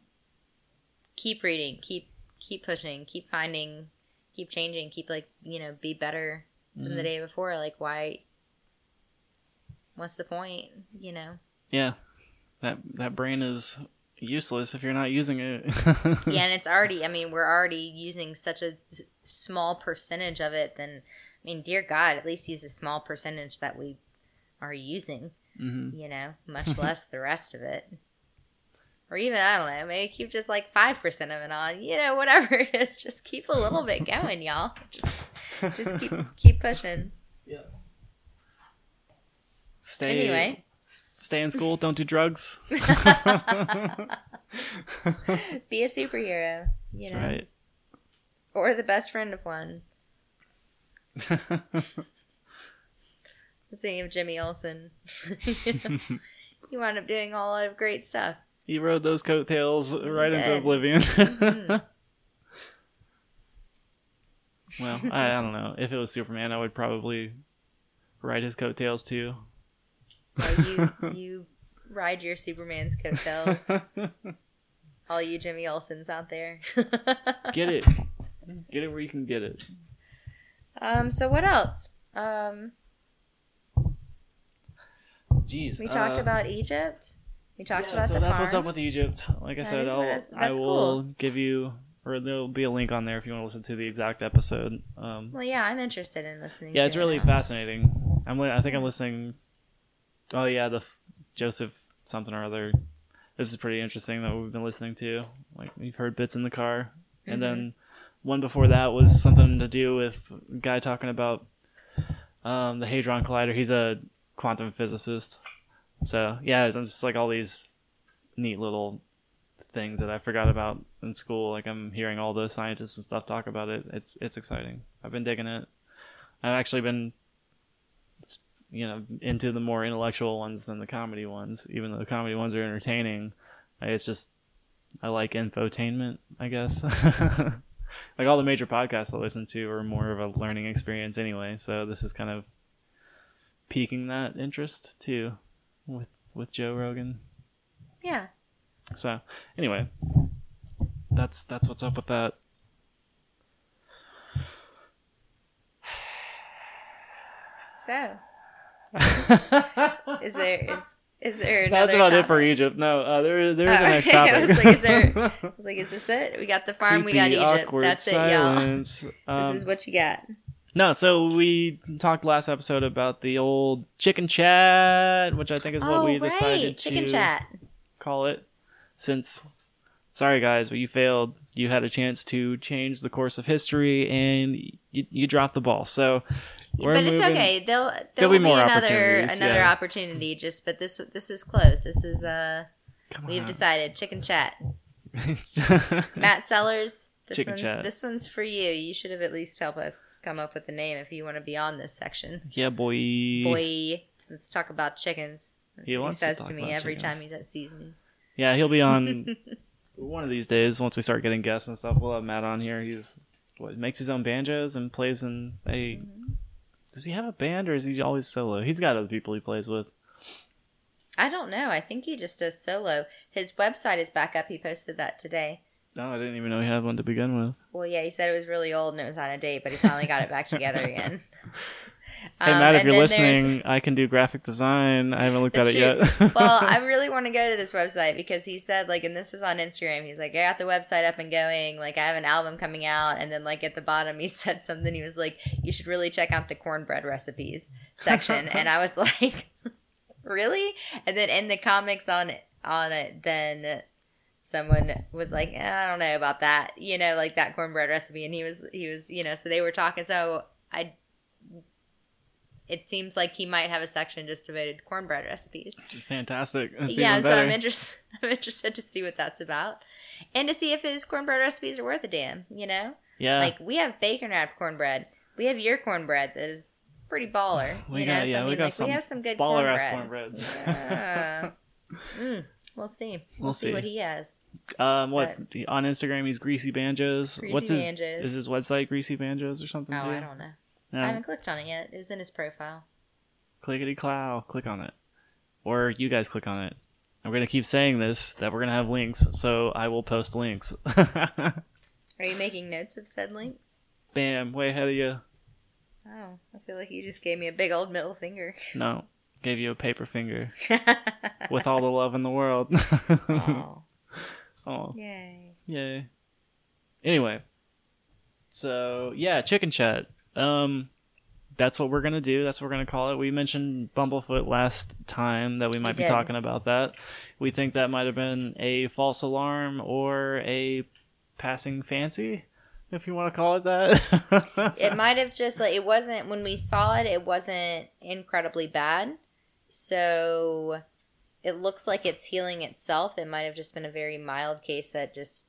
keep reading, keep keep pushing, keep finding, keep changing, keep like you know, be better than the day before. Like why? What's the point? You know. yeah, that that brain is useless if you're not using it. yeah, and it's already. I mean, we're already using such a small percentage of it. Then, I mean, dear God, at least use a small percentage that we are using. hmm You know, much less the rest of it. Or even I don't know, maybe keep just like five percent of it on. You know, whatever it is, just keep a little bit going, y'all. Just, just keep keep pushing. Yeah. Stay Anyway. stay in school. Don't do drugs. Be a superhero. You That's know, right. or the best friend of one. I was thinking of Jimmy Olsen. he wound up doing a lot of great stuff. he rode those coattails right into did. oblivion. Mhm. Well, I, I don't know. If it was Superman, I would probably ride his coattails too. Well, you you ride your Superman's coattails. All you Jimmy Olsens out there. get it. Get it where you can get it. Um. So what else? Um. Jeez. We talked uh, about Egypt. We talked yeah, about so the that's farm. what's up with Egypt. Like I That said, I'll, I will cool. give you, or there'll be a link on there if you want to listen to the exact episode. Um, well, yeah, I'm interested in listening. yeah, it's it really now. fascinating. I'm, li- I think I'm listening. Oh yeah, the f- Joseph something or other. This is pretty interesting that we've been listening to. Like we've heard bits in the car, Mm-hmm. and then one before that was something to do with a guy talking about um, the hadron collider. He's a quantum physicist. So yeah, it's just like all these neat little things that I forgot about in school. Like I'm hearing all the scientists and stuff talk about it. It's it's exciting. I've been digging it. I've actually been, you know, into the more intellectual ones than the comedy ones. Even though the comedy ones are entertaining, it's just I like infotainment. I guess. like all the major podcasts I listen to are more of a learning experience anyway. So this is kind of piquing that interest too, with with Joe Rogan. Yeah. So anyway, that's that's what's up with that. So, is there is is there That's about it for? Egypt. No, uh, there there is a Oh, next okay. I was like, is there- like, is this it? We got the farm, we got Egypt. That's it, y'all. Um, this is what you got. no, so we talked last episode about the old chicken chat, which I think is what oh, we decided right. Chicken to chat. call it. Since, sorry guys, but you failed. You had a chance to change the course of history, and you, you dropped the ball. So, but it's okay. There'll there There'll will be another another yeah. opportunity. Just but this this is close. This is uh Come we've on. decided chicken chat. Matt Sellers. This Chicken one's chat. this one's for you. You should have at least helped us come up with a name if you want to be on this section. yeah, boy. Boy, let's talk about chickens. He to says talk to me every chickens. time he sees me. Yeah, he'll be on one of these days once we start getting guests and stuff. We'll have Matt on here. He's what makes his own banjos and plays in a. Does he have a band or is he always solo? He's got other people he plays with. I don't know. I think he just does solo. His website is back up. He posted that today. No, I didn't even know he had one to begin with. Well, yeah, he said it was really old and it was on a date, but he finally got it back together again. Hey Um, Matt, if you're listening, I can do graphic design. I haven't looked at it true. yet. well, I really want to go to this website because he said like, and this was on Instagram. He's like, I got the website up and going. Like, I have an album coming out, and then like at the bottom, he said something. He was like, you should really check out the cornbread recipes section, and I was like, really? And then in the comics on it, on it, then someone was like, eh, I don't know about that, you know, like that cornbread recipe, and he was he was you know, so they were talking. So I. It seems like he might have a section just devoted to cornbread recipes Fantastic. That's yeah, so. I'm interested. I'm interested to see what that's about, and to see if his cornbread recipes are worth a damn. You know, yeah. like we have bacon wrapped cornbread. We have your cornbread that is pretty baller. We you got- know, so yeah, I we mean, got like some we have some good baller ass cornbreads. Yeah. mm, we'll see. We'll, We'll see. see. what he has. Um, what on Instagram? He's Greasy Banjos. Greasy What's his? Banjos. Is his website Greasy Banjos or something? Oh, too? I don't know. No. I haven't clicked on it yet. It was in his profile. clickety clow, click on it. Or you guys click on it. I'm gonna keep saying this that we're gonna have links, so I will post links. Are you making notes of said links? Bam, way ahead of you. Oh, I feel like you just gave me a big old middle finger. No, gave you a paper finger with all the love in the world. oh, oh, yay. yay. Anyway, so yeah, chicken chat. Um, that's what we're gonna do. That's what we're gonna call it. We mentioned Bumblefoot last time that we might be did. talking about that. We think that might have been a false alarm or a passing fancy, if you want to call it that. it might have just like it wasn't when we saw it it wasn't incredibly bad so it looks like it's healing itself it might have just been a very mild case that just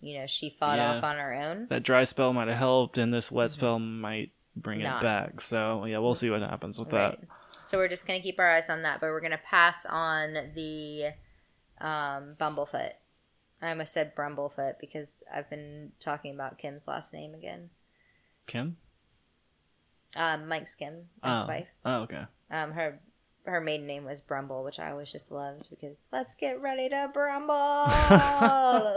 you know she fought Yeah. off on her own that dry spell might have helped, and this wet spell might bring Not. it back. So yeah, we'll see what happens with Right. that. so we're just gonna keep our eyes on that but we're gonna pass on the um, bumblefoot i almost said brumblefoot because i've been talking about kim's last name again Kim. um, mike's kim Oh. ex-wife Oh, okay. Um, her her maiden name was Brumble, which I always just loved because let's get ready to Brumble.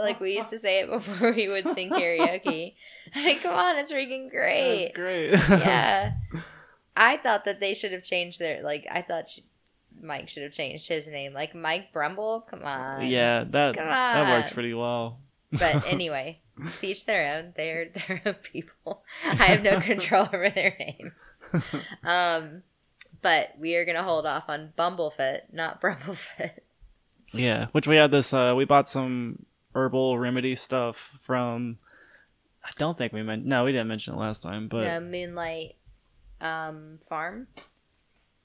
like we used to say it before we would sing karaoke. Like, come on, it's freaking great. That's great. yeah. I thought that they should have changed their like. I thought she, Mike should have changed his name, like Mike Brumble. Come on. yeah, that Come that works pretty well. But anyway, to each their own. They're their own people. I have no control over their names. Um, but we are gonna hold off on Bumblefoot, not Brumblefoot. Yeah, which we had this. Uh, we bought some herbal remedy stuff from. I don't think we meant. No, we didn't mention it last time, but No, Moonlight um, Farm.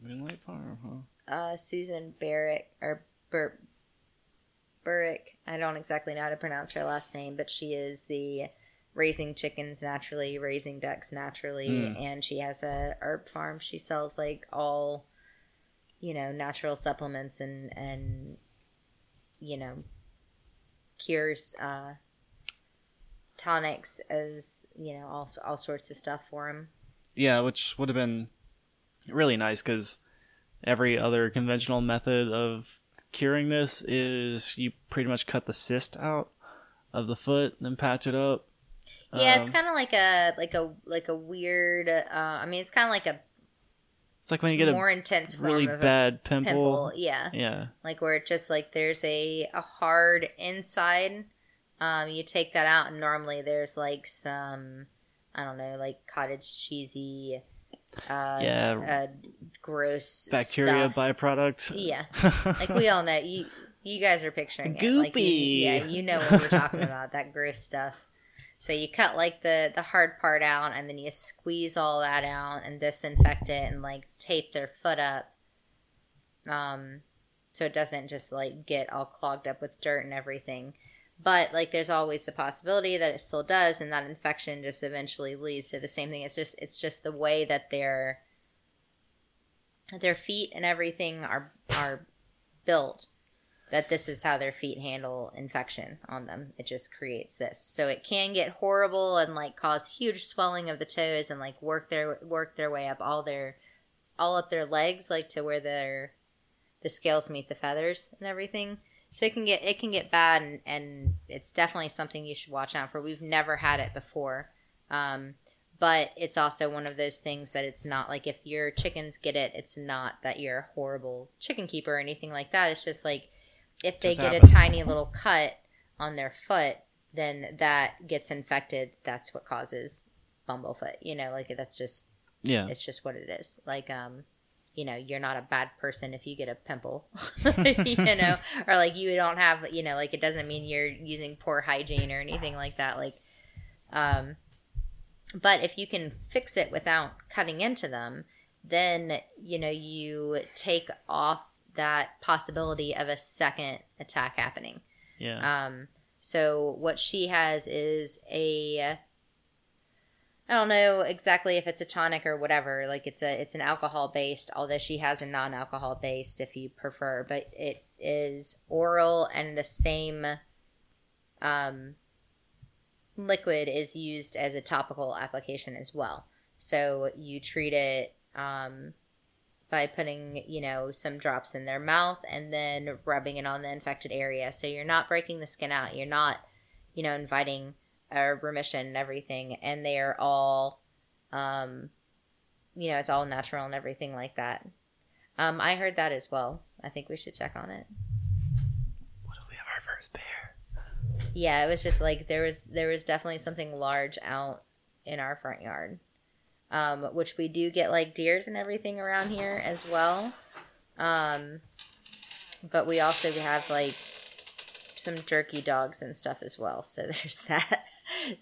Moonlight Farm. Huh? Uh, Susan Barrick or Bur- Burrick. I don't exactly know how to pronounce her last name, but she is the raising chickens naturally, raising ducks naturally, Mm. and she has a herb farm. She sells like all, you know, natural supplements and and you know, cures, uh, tonics as you know, all all sorts of stuff for him. Yeah, which would have been really nice because every other conventional method of curing this is you pretty much cut the cyst out of the foot, then patch it up. Yeah, it's Um, kind of like a like a like a weird. Uh, I mean, it's kind of like a it's like when you get more a intense really bad pimple. pimple. Yeah, Yeah, like where it just like there's a a hard inside. Um, you take that out, and normally there's like some, I don't know, like cottage cheesy, uh, Yeah. uh, gross bacteria stuff. byproduct. Yeah, like we all know you. You guys are picturing it. Like you, Goopy. yeah, you know what we're talking about. That gross stuff. So you cut like the the hard part out, and then you squeeze all that out and disinfect it, and like tape their foot up, um, so it doesn't just like get all clogged up with dirt and everything. But like, there's always the possibility that it still does, and that infection just eventually leads to the same thing. It's just it's just the way that their their feet and everything are are built that this is how their feet handle infection on them. It just creates this. So it can get horrible and like cause huge swelling of the toes and like work their work their way up all their all up their legs like to where their the scales meet the feathers and everything. So it can get it can get bad and, and it's definitely something you should watch out for. We've never had it before. Um, but it's also one of those things that it's not like if your chickens get it, it's not that you're a horrible chicken keeper or anything like that. It's just like if they Just get happens. a tiny little cut on their foot, then that gets infected. That's what causes bumblefoot. You know, like that's just yeah. it's just what it is. Like um, you know, you're not a bad person if you get a pimple, you know, or like you don't have, you know, like it doesn't mean you're using poor hygiene or anything like that. Like, um, but if you can fix it without cutting into them, then you know you take off that possibility of a second attack happening. Yeah. Um, so what she has is a I don't know exactly if it's a tonic or whatever. Like it's a it's an alcohol based, although she has a non alcohol based if you prefer, but it is oral and the same um liquid is used as a topical application as well. So you treat it um by putting, you know, some drops in their mouth and then rubbing it on the infected area. So you're not breaking the skin out. You're not, you know, inviting a remission and everything. And they are all, um, you know, it's all natural and everything like that. Um, I heard that as well. I think we should check on it. what if we have our first bear? Yeah, it was just like there was there was definitely something large out in our front yard, um, which we do get like deers and everything around here as well. Um, but we also have like some jerky dogs and stuff as well. So there's that.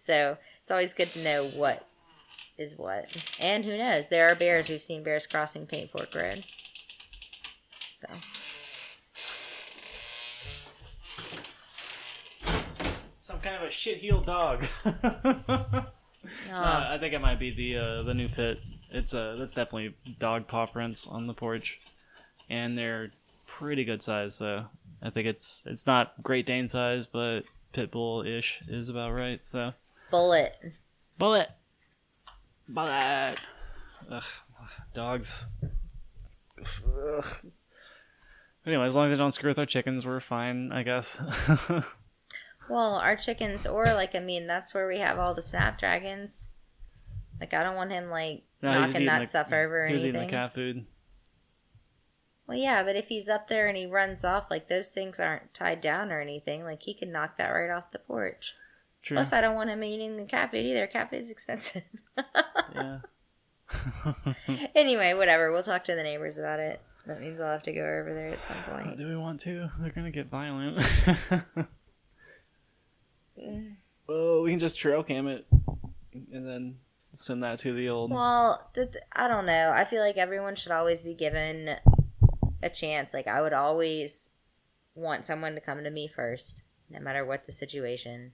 So it's always good to know what is what, and who knows? There are bears. We've seen bears crossing Paint Fork Road. So Some kind of a shit heel dog. Uh, I think it might be the uh, the new pit. It's uh, that's definitely dog paw prints on the porch, and they're pretty good size. So I think it's it's not Great Dane size, but pit bull ish is about right. So bullet. bullet, bullet. Ugh, dogs. Ugh. Anyway, as long as they don't screw with our chickens, we're fine, I guess. Well, our chickens, or like, I mean, that's where we have all the snapdragons. Like, I don't want him like No, knocking that stuff over or he was eating anything. the cat food. Well, yeah, but if he's up there and he runs off, like those things aren't tied down or anything. Like he can knock that right off the porch. True. Plus, I don't want him eating the cat food either. Cat food's expensive. yeah. anyway, whatever. We'll talk to the neighbors about it. That means I'll have to go over there at some uh, point. Do we want to? They're gonna get violent. oh, we can just trail cam it, and then send that to the old. Well, th- th- I don't know. I feel like everyone should always be given a chance. Like I would always want someone to come to me first, no matter what the situation.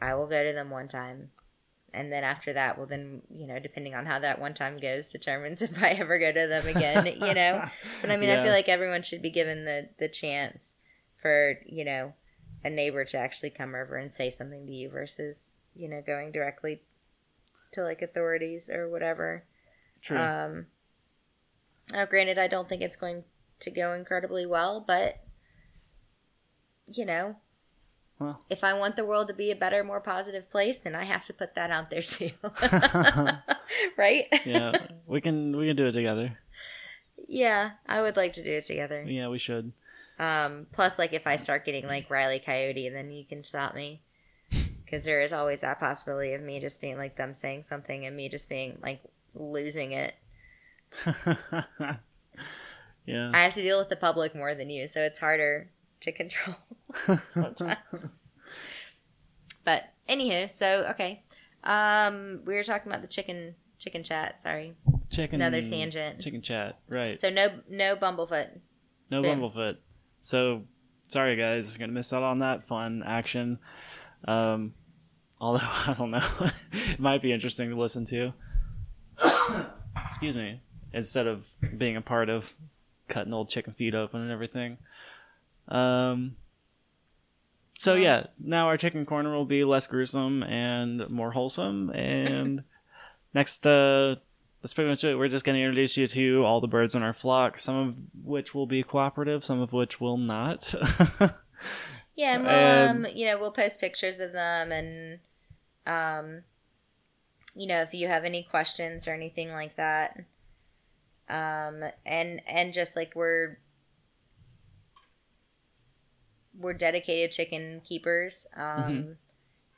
I will go to them one time. And then after that, well, then, you know, depending on how that one time goes, determines if I ever go to them again, you know? But I mean, I feel like everyone should be given the, the chance for, you know, a neighbor to actually come over and say something to you versus, you know, going directly to like authorities or whatever. True. Um, Now, granted, I don't think it's going to go incredibly well, but you know, Well. if I want the world to be a better, more positive place, then I have to put that out there too. right? yeah, we can we can do it together. Yeah, I would like to do it together. Yeah, we should. Um, plus, like if I start getting like Riley Coyote, then you can stop me. Because there is always that possibility of me just being like them saying something and me just being like losing it. yeah. I have to deal with the public more than you, so it's harder to control sometimes. but anywho, so okay. Um, we were talking about the chicken chicken chat. Sorry. chicken. Another tangent. Chicken chat. Right. So no no Bumblefoot. No Boom. Bumblefoot. So sorry guys, gonna miss out on that fun action. Um, although I don't know, it might be interesting to listen to. Excuse me. Instead of being a part of cutting old chicken feet open and everything. Um. So yeah, now our chicken corner will be less gruesome and more wholesome. And next, uh, that's pretty much it. We're just going to introduce you to all the birds in our flock, some of which will be cooperative, some of which will not. Yeah, and we'll And- um you know we'll post pictures of them and um you know if you have any questions or anything like that um and and just like we're we're dedicated chicken keepers um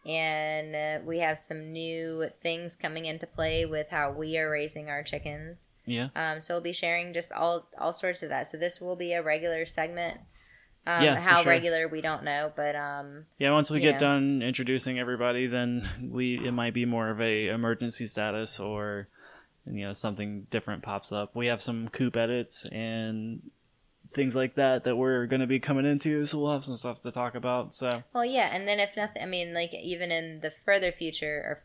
and uh, we have some new things coming into play with how we are raising our chickens yeah. um, so we'll be sharing just all all sorts of that. So this will be a regular segment. Um, Yeah, how sure. regular we don't know, but um, Yeah, once we get know. done introducing everybody, then we it might be more of a emergency status or you know something different pops up. We have some coop edits and things like that that we're going to be coming into, so we'll have some stuff to talk about. So well, yeah. And then if nothing, I mean, like even in the further future or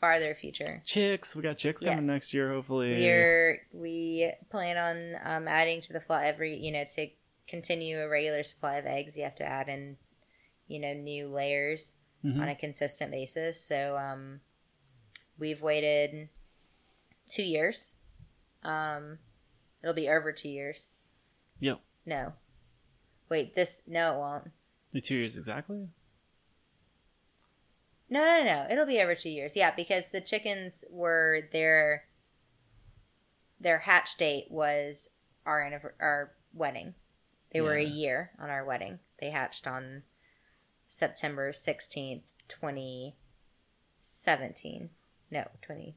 farther future, chicks, we got chicks Yes. coming next year, hopefully. we're we plan on um, adding to the flock every you know to continue a regular supply of eggs. You have to add in you know new layers Mhm. on a consistent basis. So um, we've waited two years. Um, it'll be over two years. Yep. No. Wait, this no, it won't. The two years exactly. No, no, no. It'll be over two years. Yeah, because the chickens were their their hatch date was our our wedding. They were a year on our wedding. They hatched on September sixteenth, twenty seventeen. No, twenty.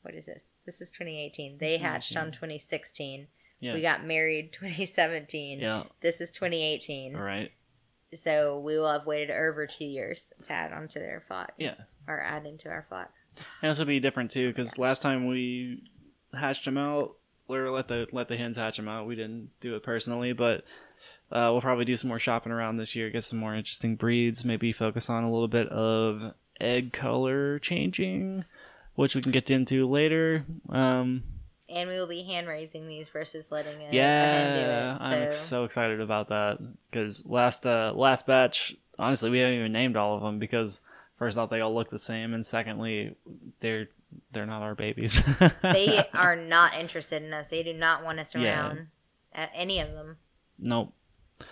What is this? This is twenty eighteen. They hatched on twenty sixteen. Yeah. We got married twenty seventeen. yeah. This is twenty eighteen. All right. So we will have waited over two years to add onto their flock. Yeah. Or add into our flock. And this will be different too, because last time we hatched them out, or let the let the hens hatch them out. We didn't do it personally, but uh, we'll probably do some more shopping around this year, get some more interesting breeds. Maybe focus on a little bit of egg color changing, which we can get into later. Um, And we will be hand raising these versus letting it, yeah, it. I'm So, excited about that because last uh, last batch, honestly, we haven't even named all of them because first off, they all look the same, and secondly, they're they're not our babies. they are not interested in us. They do not want us Yeah. around. Uh, any of them. nope.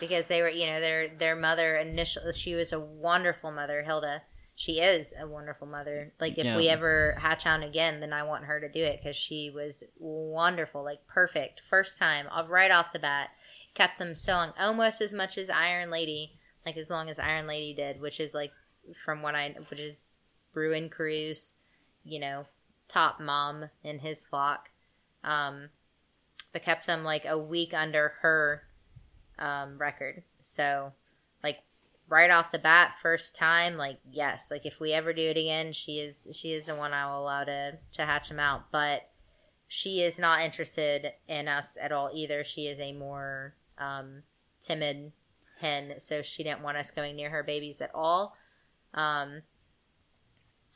Because they were, you know, their their mother initially, she was a wonderful mother, Hilda. She is a wonderful mother. Like if Yeah. we ever hatch on again, then I want her to do it because she was wonderful, like perfect first time, uh, right off the bat. Kept them sewing almost as much as Iron Lady, like as long as Iron Lady did, which is like from what I, which is Bruin Cruz, you know, top mom in his flock. Um, but kept them like a week under her um, record. So, like right off the bat, first time, like yes, like if we ever do it again, she is she is the one I will allow to to hatch them out. But she is not interested in us at all either. She is a more um, timid hen, so she didn't want us going near her babies at all. Um,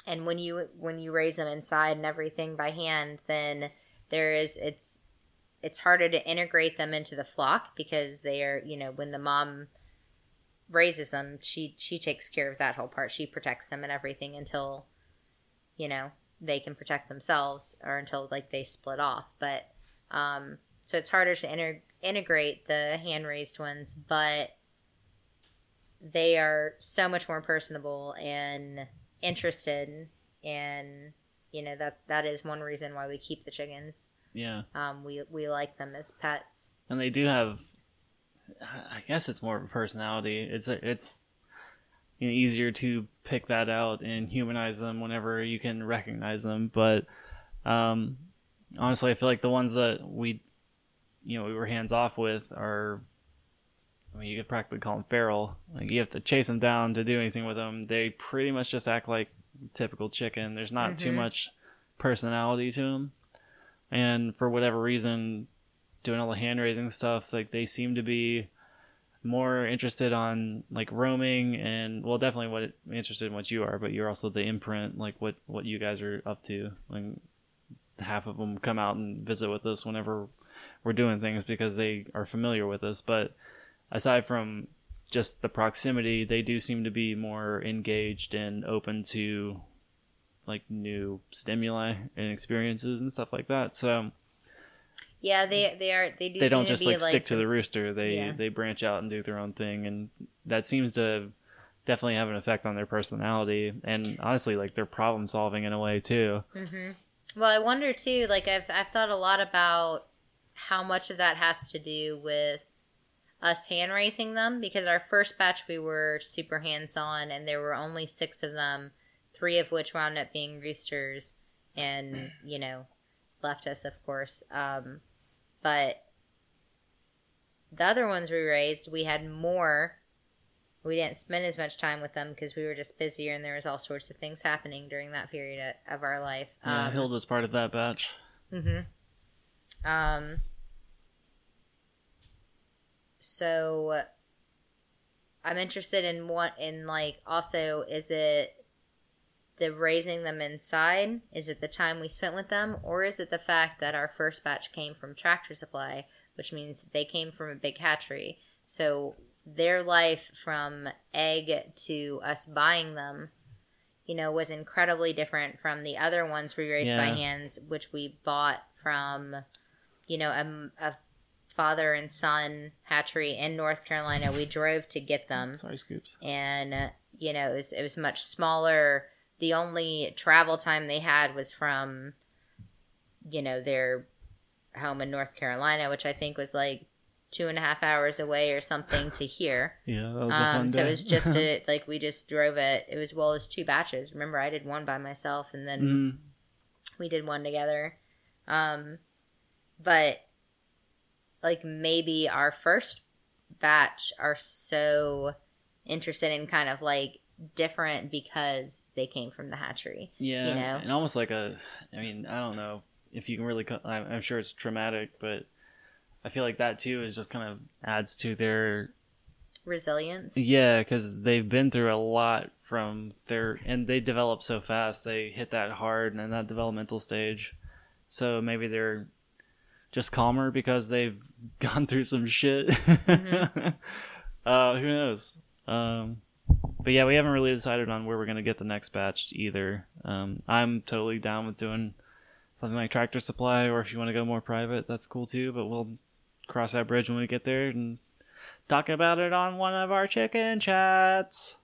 and when you when you raise them inside and everything by hand, then there is it's it's harder to integrate them into the flock because they are you know when the mom raises them she she takes care of that whole part. She protects them and everything until you know they can protect themselves or until like they split off. But Um, so it's harder to inter- integrate the hand raised ones, but they are so much more personable and interested and you know that that is one reason why we keep the chickens. Yeah. um we we like them as pets. And they do have i guess it's more of a personality it's it's you know, easier to pick that out and humanize them whenever you can recognize them but um honestly i feel like the ones that we you know we were hands off with are I mean, you could practically call them feral. Like you have to chase them down to do anything with them. They pretty much just act like typical chicken. There's not too Mhm. much personality to them, and for whatever reason, doing all the hand raising stuff, like they seem to be more interested on like roaming and well, definitely what interested in what you are, but you're also the imprint, like what what you guys are up to. Like half of them come out and visit with us whenever we're doing things because they are familiar with us, but aside from just the proximity, they do seem to be more engaged and open to like new stimuli and experiences and stuff like that. So yeah they they are they do. They don't just be like stick to the rooster. They Yeah. they branch out and do their own thing, and that seems to definitely have an effect on their personality and honestly like their problem solving in a way too. hmm Well, I wonder too. Like I've I've thought a lot about how much of that has to do with us hand raising them because our first batch we were super hands on and there were only six of them, three of which wound up being roosters, and you know, left us of course. Um, but the other ones we raised, we had more. We didn't spend as much time with them because we were just busier and there was all sorts of things happening during that period of, our life. Yeah, Um, Hilda's part of that batch. Mm-hmm. Um. So, I'm interested in what in like also is it the raising them inside? Is it the time we spent with them, or is it the fact that our first batch came from Tractor Supply, which means they came from a big hatchery? So their life from egg to us buying them you know, was incredibly different from the other ones we raised by hands, which we bought from, you know, a, a father and son hatchery in North Carolina. We drove to get them, Sorry, Scoops. and uh, you know, it was it was much smaller. The only travel time they had was from, you know, their home in North Carolina, which I think was like two and a half hours away or something to here. Yeah, that was Um, so it was just a, like we just drove it. It was well, it was two batches. Remember, I did one by myself, and then Mhm. we did one together. Um, but like maybe our first batch are so interested in kind of like different because they came from the hatchery. Yeah, you know? and almost like a. I mean, I don't know if you can really. I'm, sure it's traumatic, but I feel like that too is just kind of adds to their. Resilience. Yeah, because they've been through a lot from their, and they develop so fast. They hit that hard and in that developmental stage, so maybe they're just calmer because they've gone through some shit. uh, who knows? Um, but yeah, we haven't really decided on where we're gonna get the next batch either. Um, I'm totally down with doing something like Tractor Supply, or if you want to go more private, that's cool too. But we'll cross that bridge when we get there and talk about it on one of our chicken chats.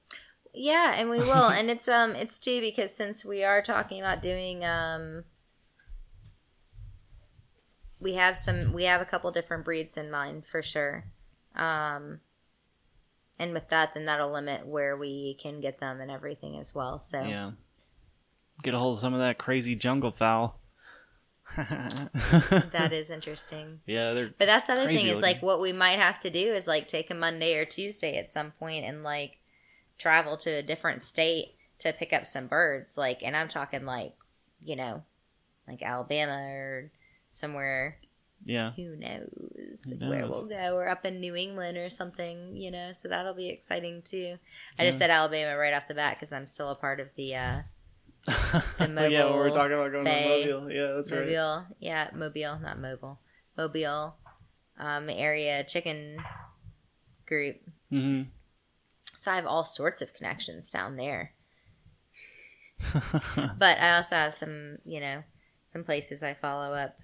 Yeah, and we will. and it's um it's too because since we are talking about doing um we have some we have a couple different breeds in mind for sure. Um and with that then that'll limit where we can get them and everything as well. So Yeah, get a hold of some of that crazy jungle fowl. that is interesting. yeah, they're But that's the other thing is looking. like what we might have to do is like take a Monday or Tuesday at some point and like travel to a different state to pick up some birds. Like, and I'm talking like, you know, like Alabama or somewhere. Yeah. Who knows, Who where we'll go? we're up in New England or something, you know. So that'll be exciting too. I just said Alabama right off the bat because I'm still a part of the uh, Oh, yeah, when we're Mobile talking about going Bay. to Mobile. Yeah, that's right. Mobile, yeah, Mobile, not mobile, Mobile, um, area chicken group. hmm So I have all sorts of connections down there. But I also have some, you know, some places I follow up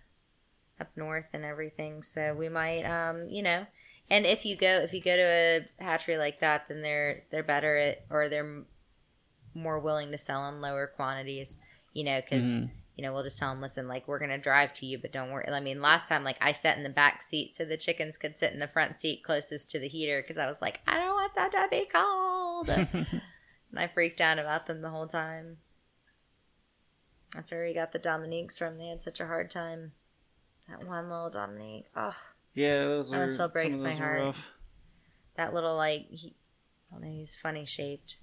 up north and everything. So we might, um, you know, and if you go if you go to a hatchery like that, then they're they're better at or they're more willing to sell in lower quantities. You know, because Mhm. you know we'll just tell them, listen, like we're gonna drive to you, but don't worry. I mean, last time like I sat in the back seat so the chickens could sit in the front seat closest to the heater because I was like, I don't want them to be cold. And I freaked out about them the whole time. That's where we got the Dominiques from. They had such a hard time. That one little Dominique. Oh, yeah, those That were still breaks my heart. that little, like, he, I don't know, he's funny shaped.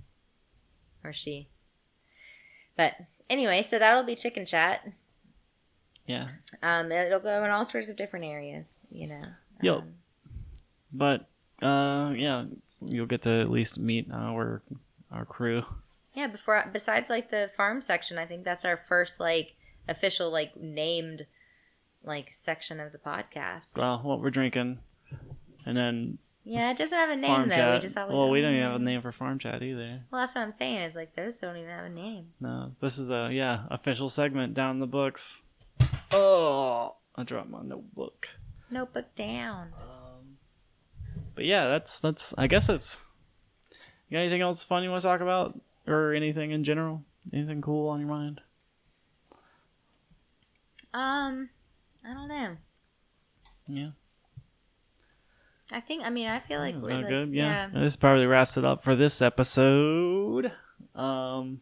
Or she. But anyway, so that'll be chicken chat. Yeah, Um, it'll go in all sorts of different areas, you know. Yo. Um, but uh, yeah, you'll get to at least meet our our crew. yeah, before besides like the farm section, I think that's our first like official like named like section of the podcast. Well, what we're drinking, and then Yeah, it doesn't have a name farm though. chat. We just always well, we don't even have a name. name for farm chat either. Well, that's what I'm saying. Is like those don't even have a name. No, this is a yeah official segment down the books. Oh, I dropped my notebook. Notebook down. Um, but yeah, that's that's. I guess it's. You got anything else fun you want to talk about, or anything in general? Anything cool on your mind? Um, I don't know. Yeah, I think. I mean, I feel like we're like, good. Yeah. yeah. this probably wraps it up for this episode. Um,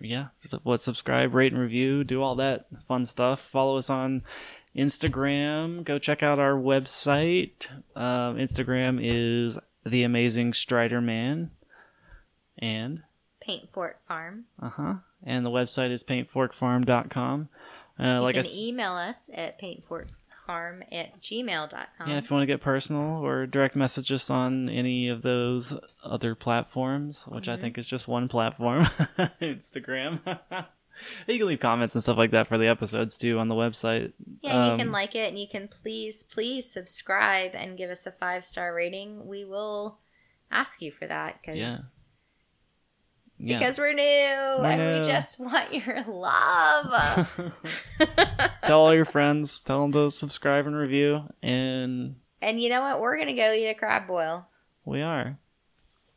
yeah, so what? Subscribe, rate, and review. Do all that fun stuff. Follow us on Instagram. Go check out our website. Um, Instagram is the Amazing Strider Man, and Paint Fork Farm. uh huh, and the website is paintforkfarm.com. Uh, You like I can s- email us at paintforkfarm at gmail.com. Yeah, if you want to get personal or direct message us on any of those other platforms, which I Mhm. think is just one platform, Instagram. you can leave comments and stuff like that for the episodes too on the website. Yeah, and you can Um, like it, and you can please, please subscribe and give us a five star rating. We will ask you for that because Yeah. Yeah. because we're new and new. we just want your love. Tell all your friends. Tell them to subscribe and review. And and you know what? We're gonna go eat a crab boil, we are.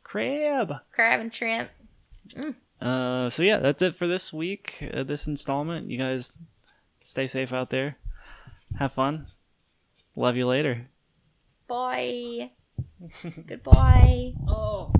Crab. crab and shrimp. Uh, so yeah, that's it for this week. Uh, this installment. You guys stay safe out there. Have fun. Love you later. Bye. Goodbye. Oh.